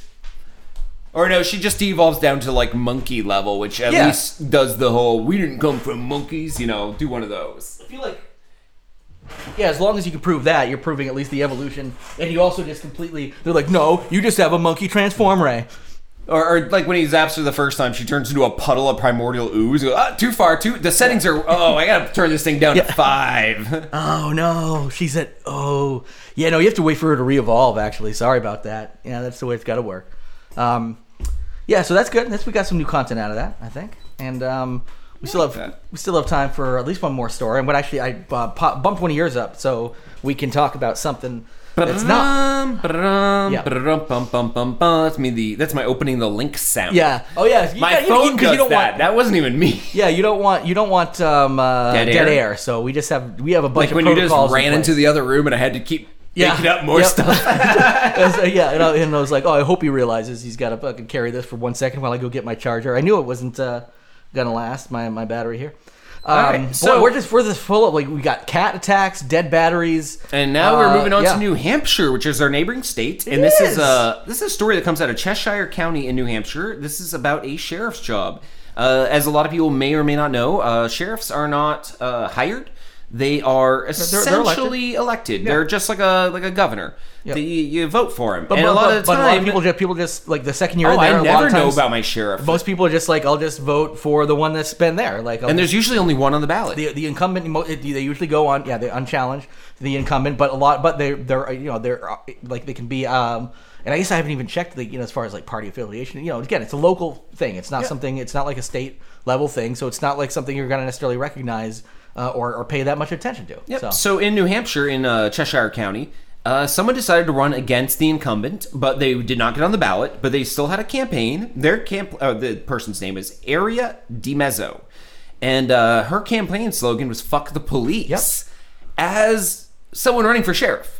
or no, she just de-evolves down to like monkey level, which at Yeah. least does the whole "we didn't come from monkeys," you know, do one of those. I feel like Yeah, as long as you can prove that, you're proving at least the evolution. And you also just completely. They're like, no, you just have a monkey transform ray. Or, or like when he zaps her the first time, she turns into a puddle of primordial ooze. Goes, ah, too far. Too. The settings are. Oh, I gotta turn this thing down to five. Oh no, she's at. Oh, yeah, no, you have to wait for her to re-evolve. Actually, sorry about that. Yeah, that's the way it's got to work. Um, yeah, so that's good. That's we got some new content out of that, I think, and um, we still have that. we still have time for at least one more story. And what actually I uh, pop, bumped one of yours up so we can talk about something that's not. Yeah. ba-da-dum, bum, bum, bum, bum. That's me. The that's my opening the link sound. Yeah. Oh yeah. You My you- phone you- does you don't that. Want, that wasn't even me. yeah, you don't want you don't want um, uh, Dead dead, air? air. So we just have we have a bunch Like of when you just protocols in ran into the other room and I had to keep Yeah. making up more Yep. stuff. So, yeah, and I, and I was like, oh, I hope he realizes he's got to fucking carry this for one second while I go get my charger. I knew it wasn't uh, gonna last my my battery here. Um, right, boy, so- we're just we're just full of like we got cat attacks, dead batteries, And now Uh, we're moving on yeah. to New Hampshire, which is our neighboring state. And It this is. is uh this is a story that comes out of Cheshire County in New Hampshire. This is about a sheriff's job. Uh, as a lot of people may or may not know, uh, sheriffs are not uh, hired. They are they're essentially elected. They're just like a like a governor. Yep. They- you vote for him. But, and but, a lot but, of the but a lot of people just people just like the second year oh, in there. I never know times, about my sheriff. Most people are just like, I'll just vote for the one that's been there. Like, I'll and there's usually only one on the ballot. the the incumbent they usually go on yeah they're unchallenged the incumbent but a lot but they they're you know they're uh, like they can be um and I guess I haven't even checked the you know as far as like party affiliation you know again it's a local thing it's not something it's not like a state level thing so it's not like something you're going to necessarily recognize uh, or, or pay that much attention to Yep. so So. in New Hampshire, in uh, Cheshire County, uh, someone decided to run against the incumbent, but they did not get on the ballot. But they still had a campaign. Their camp, uh, the person's name is Aria DiMezzo, and uh, her campaign slogan was "Fuck the police." As someone running for sheriff,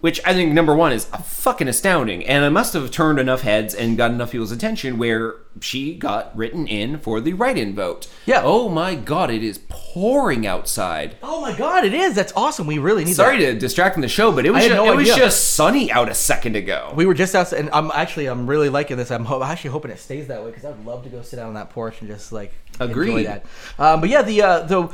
which I think number one is fucking astounding, and it must have turned enough heads and got enough people's attention where she got written in for the write-in vote. Yeah. Oh my God! It is pouring outside. oh my god it is that's awesome we really need Sorry that. to distract from the show, but it was I just, no it was just sunny out a second ago. we were just outside, and I'm actually I'm really liking this. I'm ho- actually hoping it stays that way because I'd love to go sit down on that porch and just like enjoy Agreed. that. Um, but yeah, the uh, the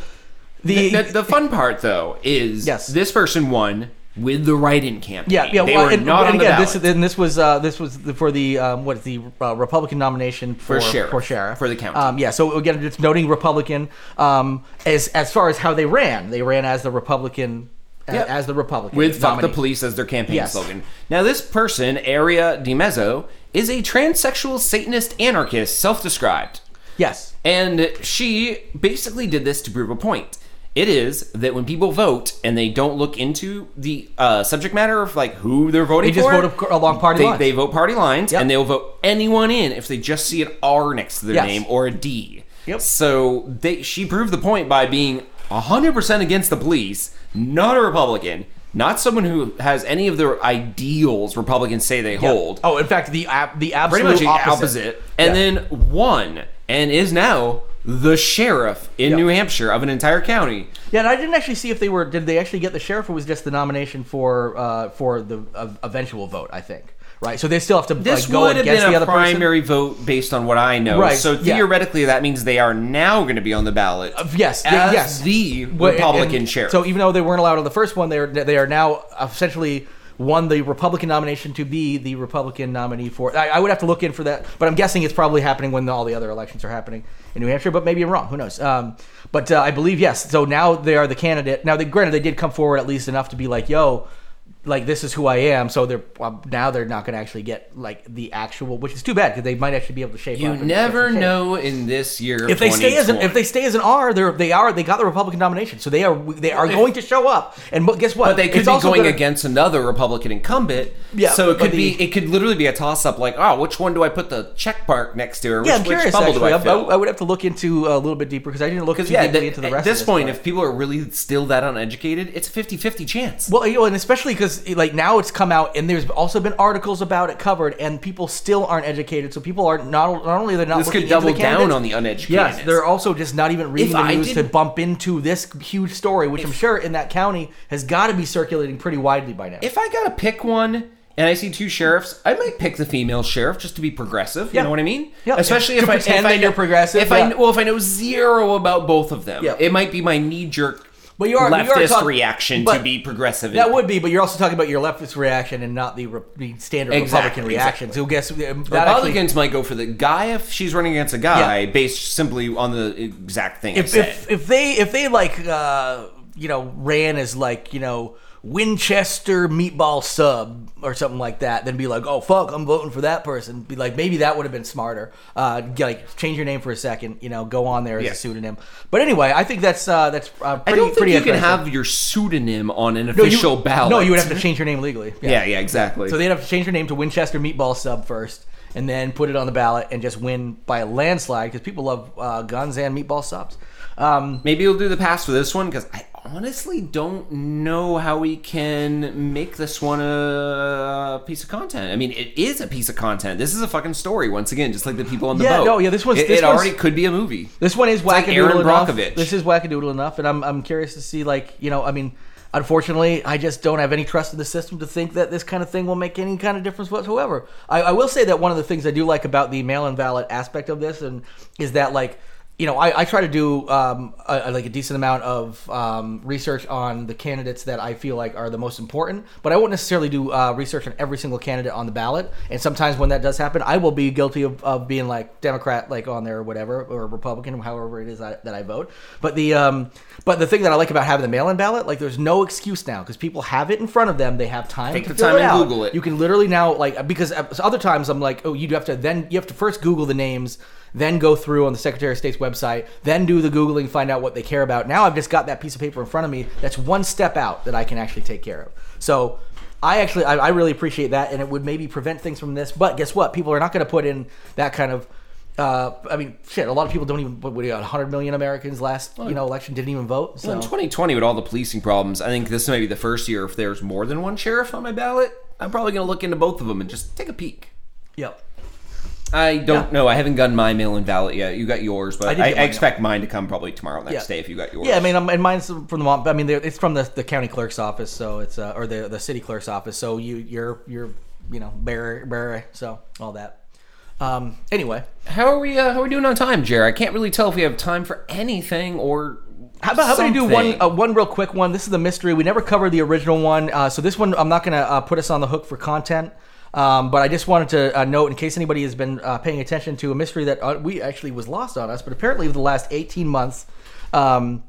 the, the, the fun part, though, is Yes. this person won with the write-in campaign. Yeah, yeah. they well, were and, not and on again, this then this was uh, this was for the um, what is the uh, Republican nomination for, sheriff. for sheriff For the county. Um, yeah. So again, it's noting Republican um, as as far as how they ran, they ran as the Republican Yep. as the Republican with "fuck the police" as their campaign Yes. slogan. Now, this person, Aria DiMezzo, is a transsexual Satanist anarchist, self-described. Yes. And she basically did this to prove a point. It is that when people vote and they don't look into the uh, subject matter of like who they're voting They just for, vote along party they, lines. They vote party lines Yep. and they'll vote anyone in if they just see an R next to their Yes. name or a D. Yep. So they she proved the point by being 100% against the police, not a Republican, not someone who has any of the ideals Republicans say they hold Oh, in fact, the ab- the absolute opposite. opposite, and Yeah. then won and is now the sheriff in Yeah. New Hampshire of an entire county. Yeah, and I didn't actually see if they were. Did they actually get the sheriff, or was just the nomination for uh, for the uh, eventual vote? I think. Right. So they still have to This like, go would have against been the a other person. primary vote based on what I know. Right, So yeah. theoretically, that means they are now going to be on the ballot. Yes, as yes. the Well, and- Republican and sheriff. So even though they weren't allowed on the first one, they are they are now essentially won the Republican nomination to be the Republican nominee for. I, I would have to look in for that, but I'm guessing it's probably happening when all the other elections are happening in New Hampshire. But maybe I'm wrong. Who knows? Um, but uh, I believe yes. So now they are the candidate. Now, they, granted, they did come forward at least enough to be like, "Yo." Like this is who I am, so they're now they're not going to actually get like the actual, which is too bad because they might actually be able to shape. you never know in this year. If they stay as an if they stay as an R, they're they are they got the Republican nomination, so they are they are going to show up. And guess what? But they could It's be going gonna- against another Republican incumbent. Yeah, So it could be it could literally be a toss up like, oh, which one do I put the check mark next to or which, Yeah, I'm curious. bubble Actually, I I? I would have to look into uh, a little bit deeper because I didn't look too yeah, deeply th- into the rest. at this of point, but- if people are really still that uneducated, it's a 50-50 chance. Well, you know, and especially because like now it's come out, and there's also been articles about it covered, and people still aren't educated. So people are not not only they're not This looking could into the double down on the uneducated. Yes, they're also just not even reading If the I news to didn't- bump into this huge story, which I'm sure in that county has got to be circulating pretty widely by now. If I gotta pick one and I see two sheriffs, I might pick the female sheriff just to be progressive. You Yeah. know what I mean? Yeah. Especially To if I pretend if I that you're progressive, If I yeah. well, if I know zero about both of them, Yeah. it might be my knee jerk. But you are you are leftist talk- reaction to be progressive. That would be, but you're also talking about your leftist reaction and not the, re- the standard Exactly, Republican reaction. So guess that actually, Republicans might go for the guy if she's running against a guy based simply on the exact thing. if, it said. if if they if they like uh you know ran as like you know Winchester meatball sub or something like that, then be like, oh fuck, I'm voting for that person. Be like, maybe that would have been smarter. Uh, like change your name for a second, you know, go on there as Yeah. a pseudonym. But anyway, I think that's uh, that's uh, I pretty don't think pretty you can have your pseudonym on an no, you, official ballot. No, you would have to change your name legally. Yeah, yeah, exactly. So they'd have to change their name to Winchester Meatball Sub first, and then put it on the ballot and just win by a landslide because people love uh, guns and meatball subs. Um, Maybe we'll do the pass for this one because I honestly don't know how we can make this one a piece of content. I mean, it is a piece of content. This is a fucking story once again, just like the people on the Yeah, boat. no, yeah, this one's- It, this it already could be a movie. This one is like wackadoodle Aaron enough. This is wackadoodle enough, and I'm I'm curious to see like you know I mean. Unfortunately, I just don't have any trust in the system to think that this kind of thing will make any kind of difference whatsoever. I, I will say that one of the things I do like about the mail-in ballot aspect of this, and is that like you know, I, I try to do um, a, like a decent amount of um, research on the candidates that I feel like are the most important, but I won't necessarily do uh, research on every single candidate on the ballot. And sometimes when that does happen, I will be guilty of, of being like Democrat, like on there or whatever, or Republican, however it is I, that I vote. But the um, but the thing that I like about having the mail-in ballot, like there's no excuse now because people have it in front of them. They have time Take to the time and out. Google it. You can literally now like because other times I'm like, oh, you have to then you have to first Google the names, then go through on the Secretary of State's website, then do the googling, find out what they care about. Now I've just got that piece of paper in front of me. That's one step out that I can actually take care of. So. I actually, I, I really appreciate that, and it would maybe prevent things from this. But guess what? People are not going to put in that kind of. Uh, I mean, shit. A lot of people don't even. What, what do you got? 100 million Americans last, you know, election didn't even vote. So Well, in 2020, with all the policing problems, I think this may be the first year if there's more than one sheriff on my ballot. I'm probably going to look into both of them and just take a peek. yep. I don't Yeah. know. I haven't gotten my mail-in ballot yet. You got yours, but I I, I, expect mine to come probably tomorrow next Yeah. day if you got yours. Yeah, I mean, um, and mine's from the mom. I mean, it's from the, the county clerk's office, so it's uh, or the the city clerk's office. So you you're you're you know bearer bearer. So all that. Um. Anyway, How are we? Uh, how are we doing on time, Jared? I can't really tell if we have time for anything or. how about how about you do one uh, one real quick one? This is the mystery. We never covered the original one, uh, so this one I'm not gonna uh, put us on the hook for content. Um, but I just wanted to uh, note, in case anybody has been uh, paying attention to a mystery that uh, we actually was lost on us, but apparently over the last 18 months, um,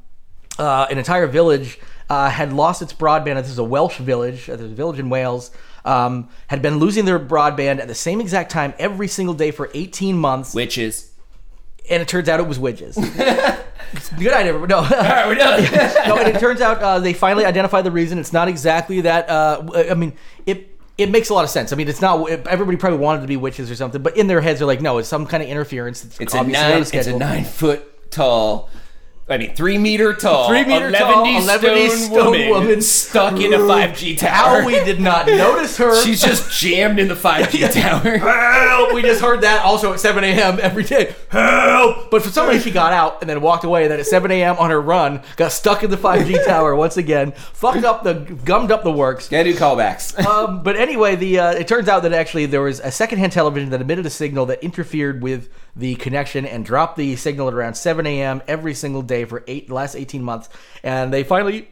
uh, an entire village uh, had lost its broadband. This is a Welsh village. uh, There's a village in Wales. Um, had been losing their broadband at the same exact time every single day for 18 months, Witches. and it turns out it was witches. Good night, everybody. No. All right, we're done. no, and it turns out uh, they finally identified the reason. It's not exactly that. Uh, I mean, it it makes a lot of sense. I mean, it's not. Everybody probably wanted to be witches or something, but in their heads, they're like, no, it's some kind of interference. It's, It's a nine. It's a nine foot tall. I mean, three meter tall. Three meter 11 tall, 11 stone, stone woman, woman stuck in a 5G tower. How we did not notice her. She's just jammed in the 5G tower. help. We just heard that also at 7 a.m. every day. Help! But for some reason, she got out and then walked away. And then at 7 a.m. on her run, got stuck in the 5G tower once again. Fucked up the, gummed up the works. Gotta do callbacks. Um, but anyway, the uh, it turns out that actually there was a secondhand television that emitted a signal that interfered with the connection and dropped the signal at around 7 a.m. every single day for eight last 18 months. And they finally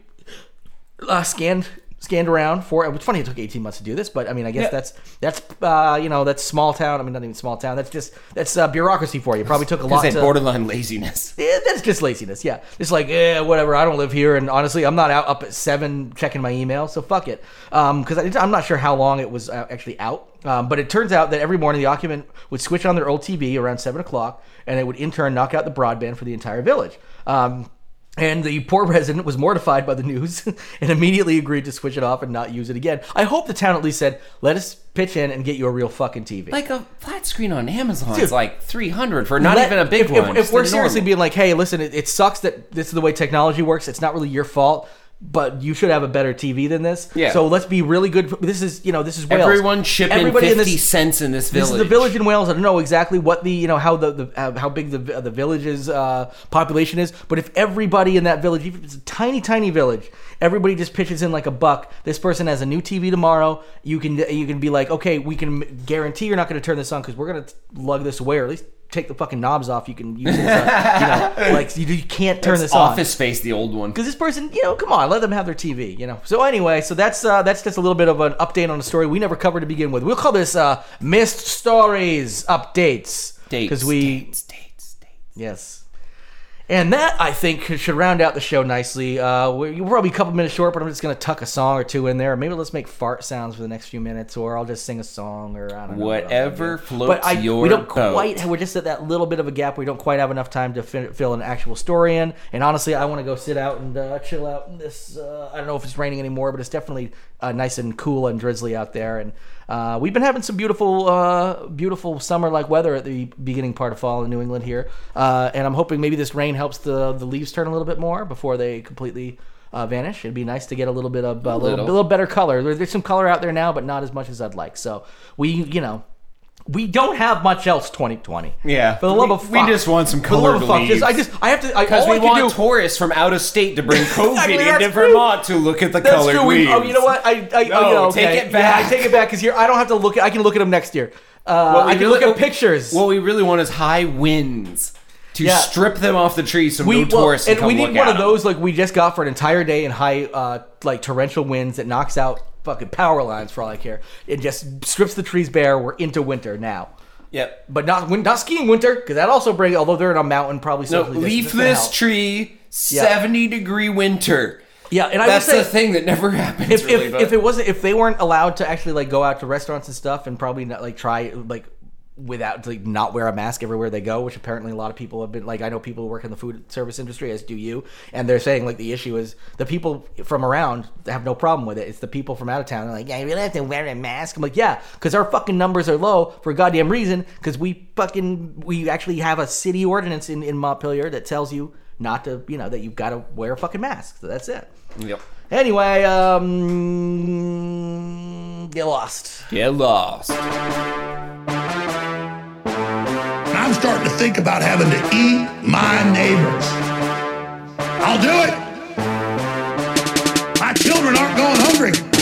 uh, scanned scanned around for it. It's funny it took 18 months to do this, but I mean, I guess Yeah. that's that's uh, you know that's small town. I mean, not even small town. That's just that's uh, bureaucracy for you. Probably took a lot. Say To, borderline laziness. yeah, that's just laziness. Yeah, it's like, yeah, whatever. I don't live here, and honestly, I'm not out up at seven checking my email, so fuck it. Because I I'm not sure how long it was uh, actually out. Um, but it turns out that every morning the occupant would switch on their old TV around seven o'clock, and it would in turn knock out the broadband for the entire village. Um, and the poor resident was mortified by the news and immediately agreed to switch it off and not use it again. I hope the town at least said, "Let us pitch in and get you a real fucking TV." Like a flat screen on Amazon Dude. is like 300 for not Let- even a big if, one. If, if we're seriously normal. being like, hey, listen, it, it sucks that this is the way technology works. It's not really your fault, but you should have a better TV than this. Yeah. So let's be really good. This is, you know, this is Wales. Everyone chipping Everybody in 50 this- cents in this village. This is the village in Wales. I don't know exactly what the you know how the, the how big the the village's uh, population is, but if everybody in that village, even if it's a tiny tiny village, everybody just pitches in like a buck. This person has a new TV tomorrow. You can you can be like, okay, we can guarantee you're not going to turn this on because we're going to lug this away, or at least take the fucking knobs off, you can use it. As a, you know, like you, you can't turn this on. Office Space, the old one. Because this person, you know, come on, let them have their TV, you know. So anyway, so that's uh, that's just a little bit of an update on a story we never covered to begin with. We'll call this uh, missed stories updates Dates, because we dates, dates, dates. yes. And that I think should round out the show nicely. Uh, we're probably a couple minutes short, but I'm just gonna tuck a song or two in there. Maybe let's make fart sounds for the next few minutes, or I'll just sing a song, or I don't know. Whatever floats But I, your we don't boat. quite. We're just at that little bit of a gap. We don't quite have enough time to fin- fill an actual story in. And honestly, I want to go sit out and uh, chill out in this. Uh, I don't know if it's raining anymore, but it's definitely uh, nice and cool and drizzly out there. And uh, we've been having some beautiful, uh, beautiful summer-like weather at the beginning part of fall in New England here. Uh, and I'm hoping maybe this rain helps the the leaves turn a little bit more before they completely. Uh, vanish. It'd be nice to get a little bit of a little, little. little better color. There- There's some color out there now, but not as much as I'd like. So we, you know, we don't have much else 2020. Yeah. For the love We- of we just want some For the love of colored fuck, just- I just I have to I, Because we I want do, tourists from out of state to bring COVID Exactly, into Vermont to look at the That's colored true. Leaves. oh, you know what? I, I No, oh, you know, take okay. it Yeah, back. I take it back because here I don't have to look. at I can look at them next year. Uh, I can really- look at pictures. What we really want is high winds to Yeah. strip them off the trees so we no tourists well, and come we need one of them. those like we just got for an entire day in high uh like torrential winds that knocks out fucking power lines for all I care. It just strips the trees bare. We're into winter now. Yep. But not not skiing winter because that also brings. Although they're in a mountain, probably No, socially distant, it's gonna leafless tree, 70 degree winter. Yeah, and I That's would say the thing that never happens. if, really, if, if it wasn't if they weren't allowed to actually like go out to restaurants and stuff and probably not like try like without like not wear a mask everywhere they go which apparently a lot of people have been like i know people who work in the food service industry as do you and they're saying like the issue is the people from around have no problem with it it's the people from out of town they're like yeah you really have to wear a mask i'm like yeah because our fucking numbers are low for a goddamn reason because we fucking we actually have a city ordinance in, in montpelier that tells you not to you know that you've got to wear a fucking mask so that's it Yep. Anyway, um, get lost. Get lost. I'm starting to think about having to eat my neighbors. I'll do it. My children aren't going hungry.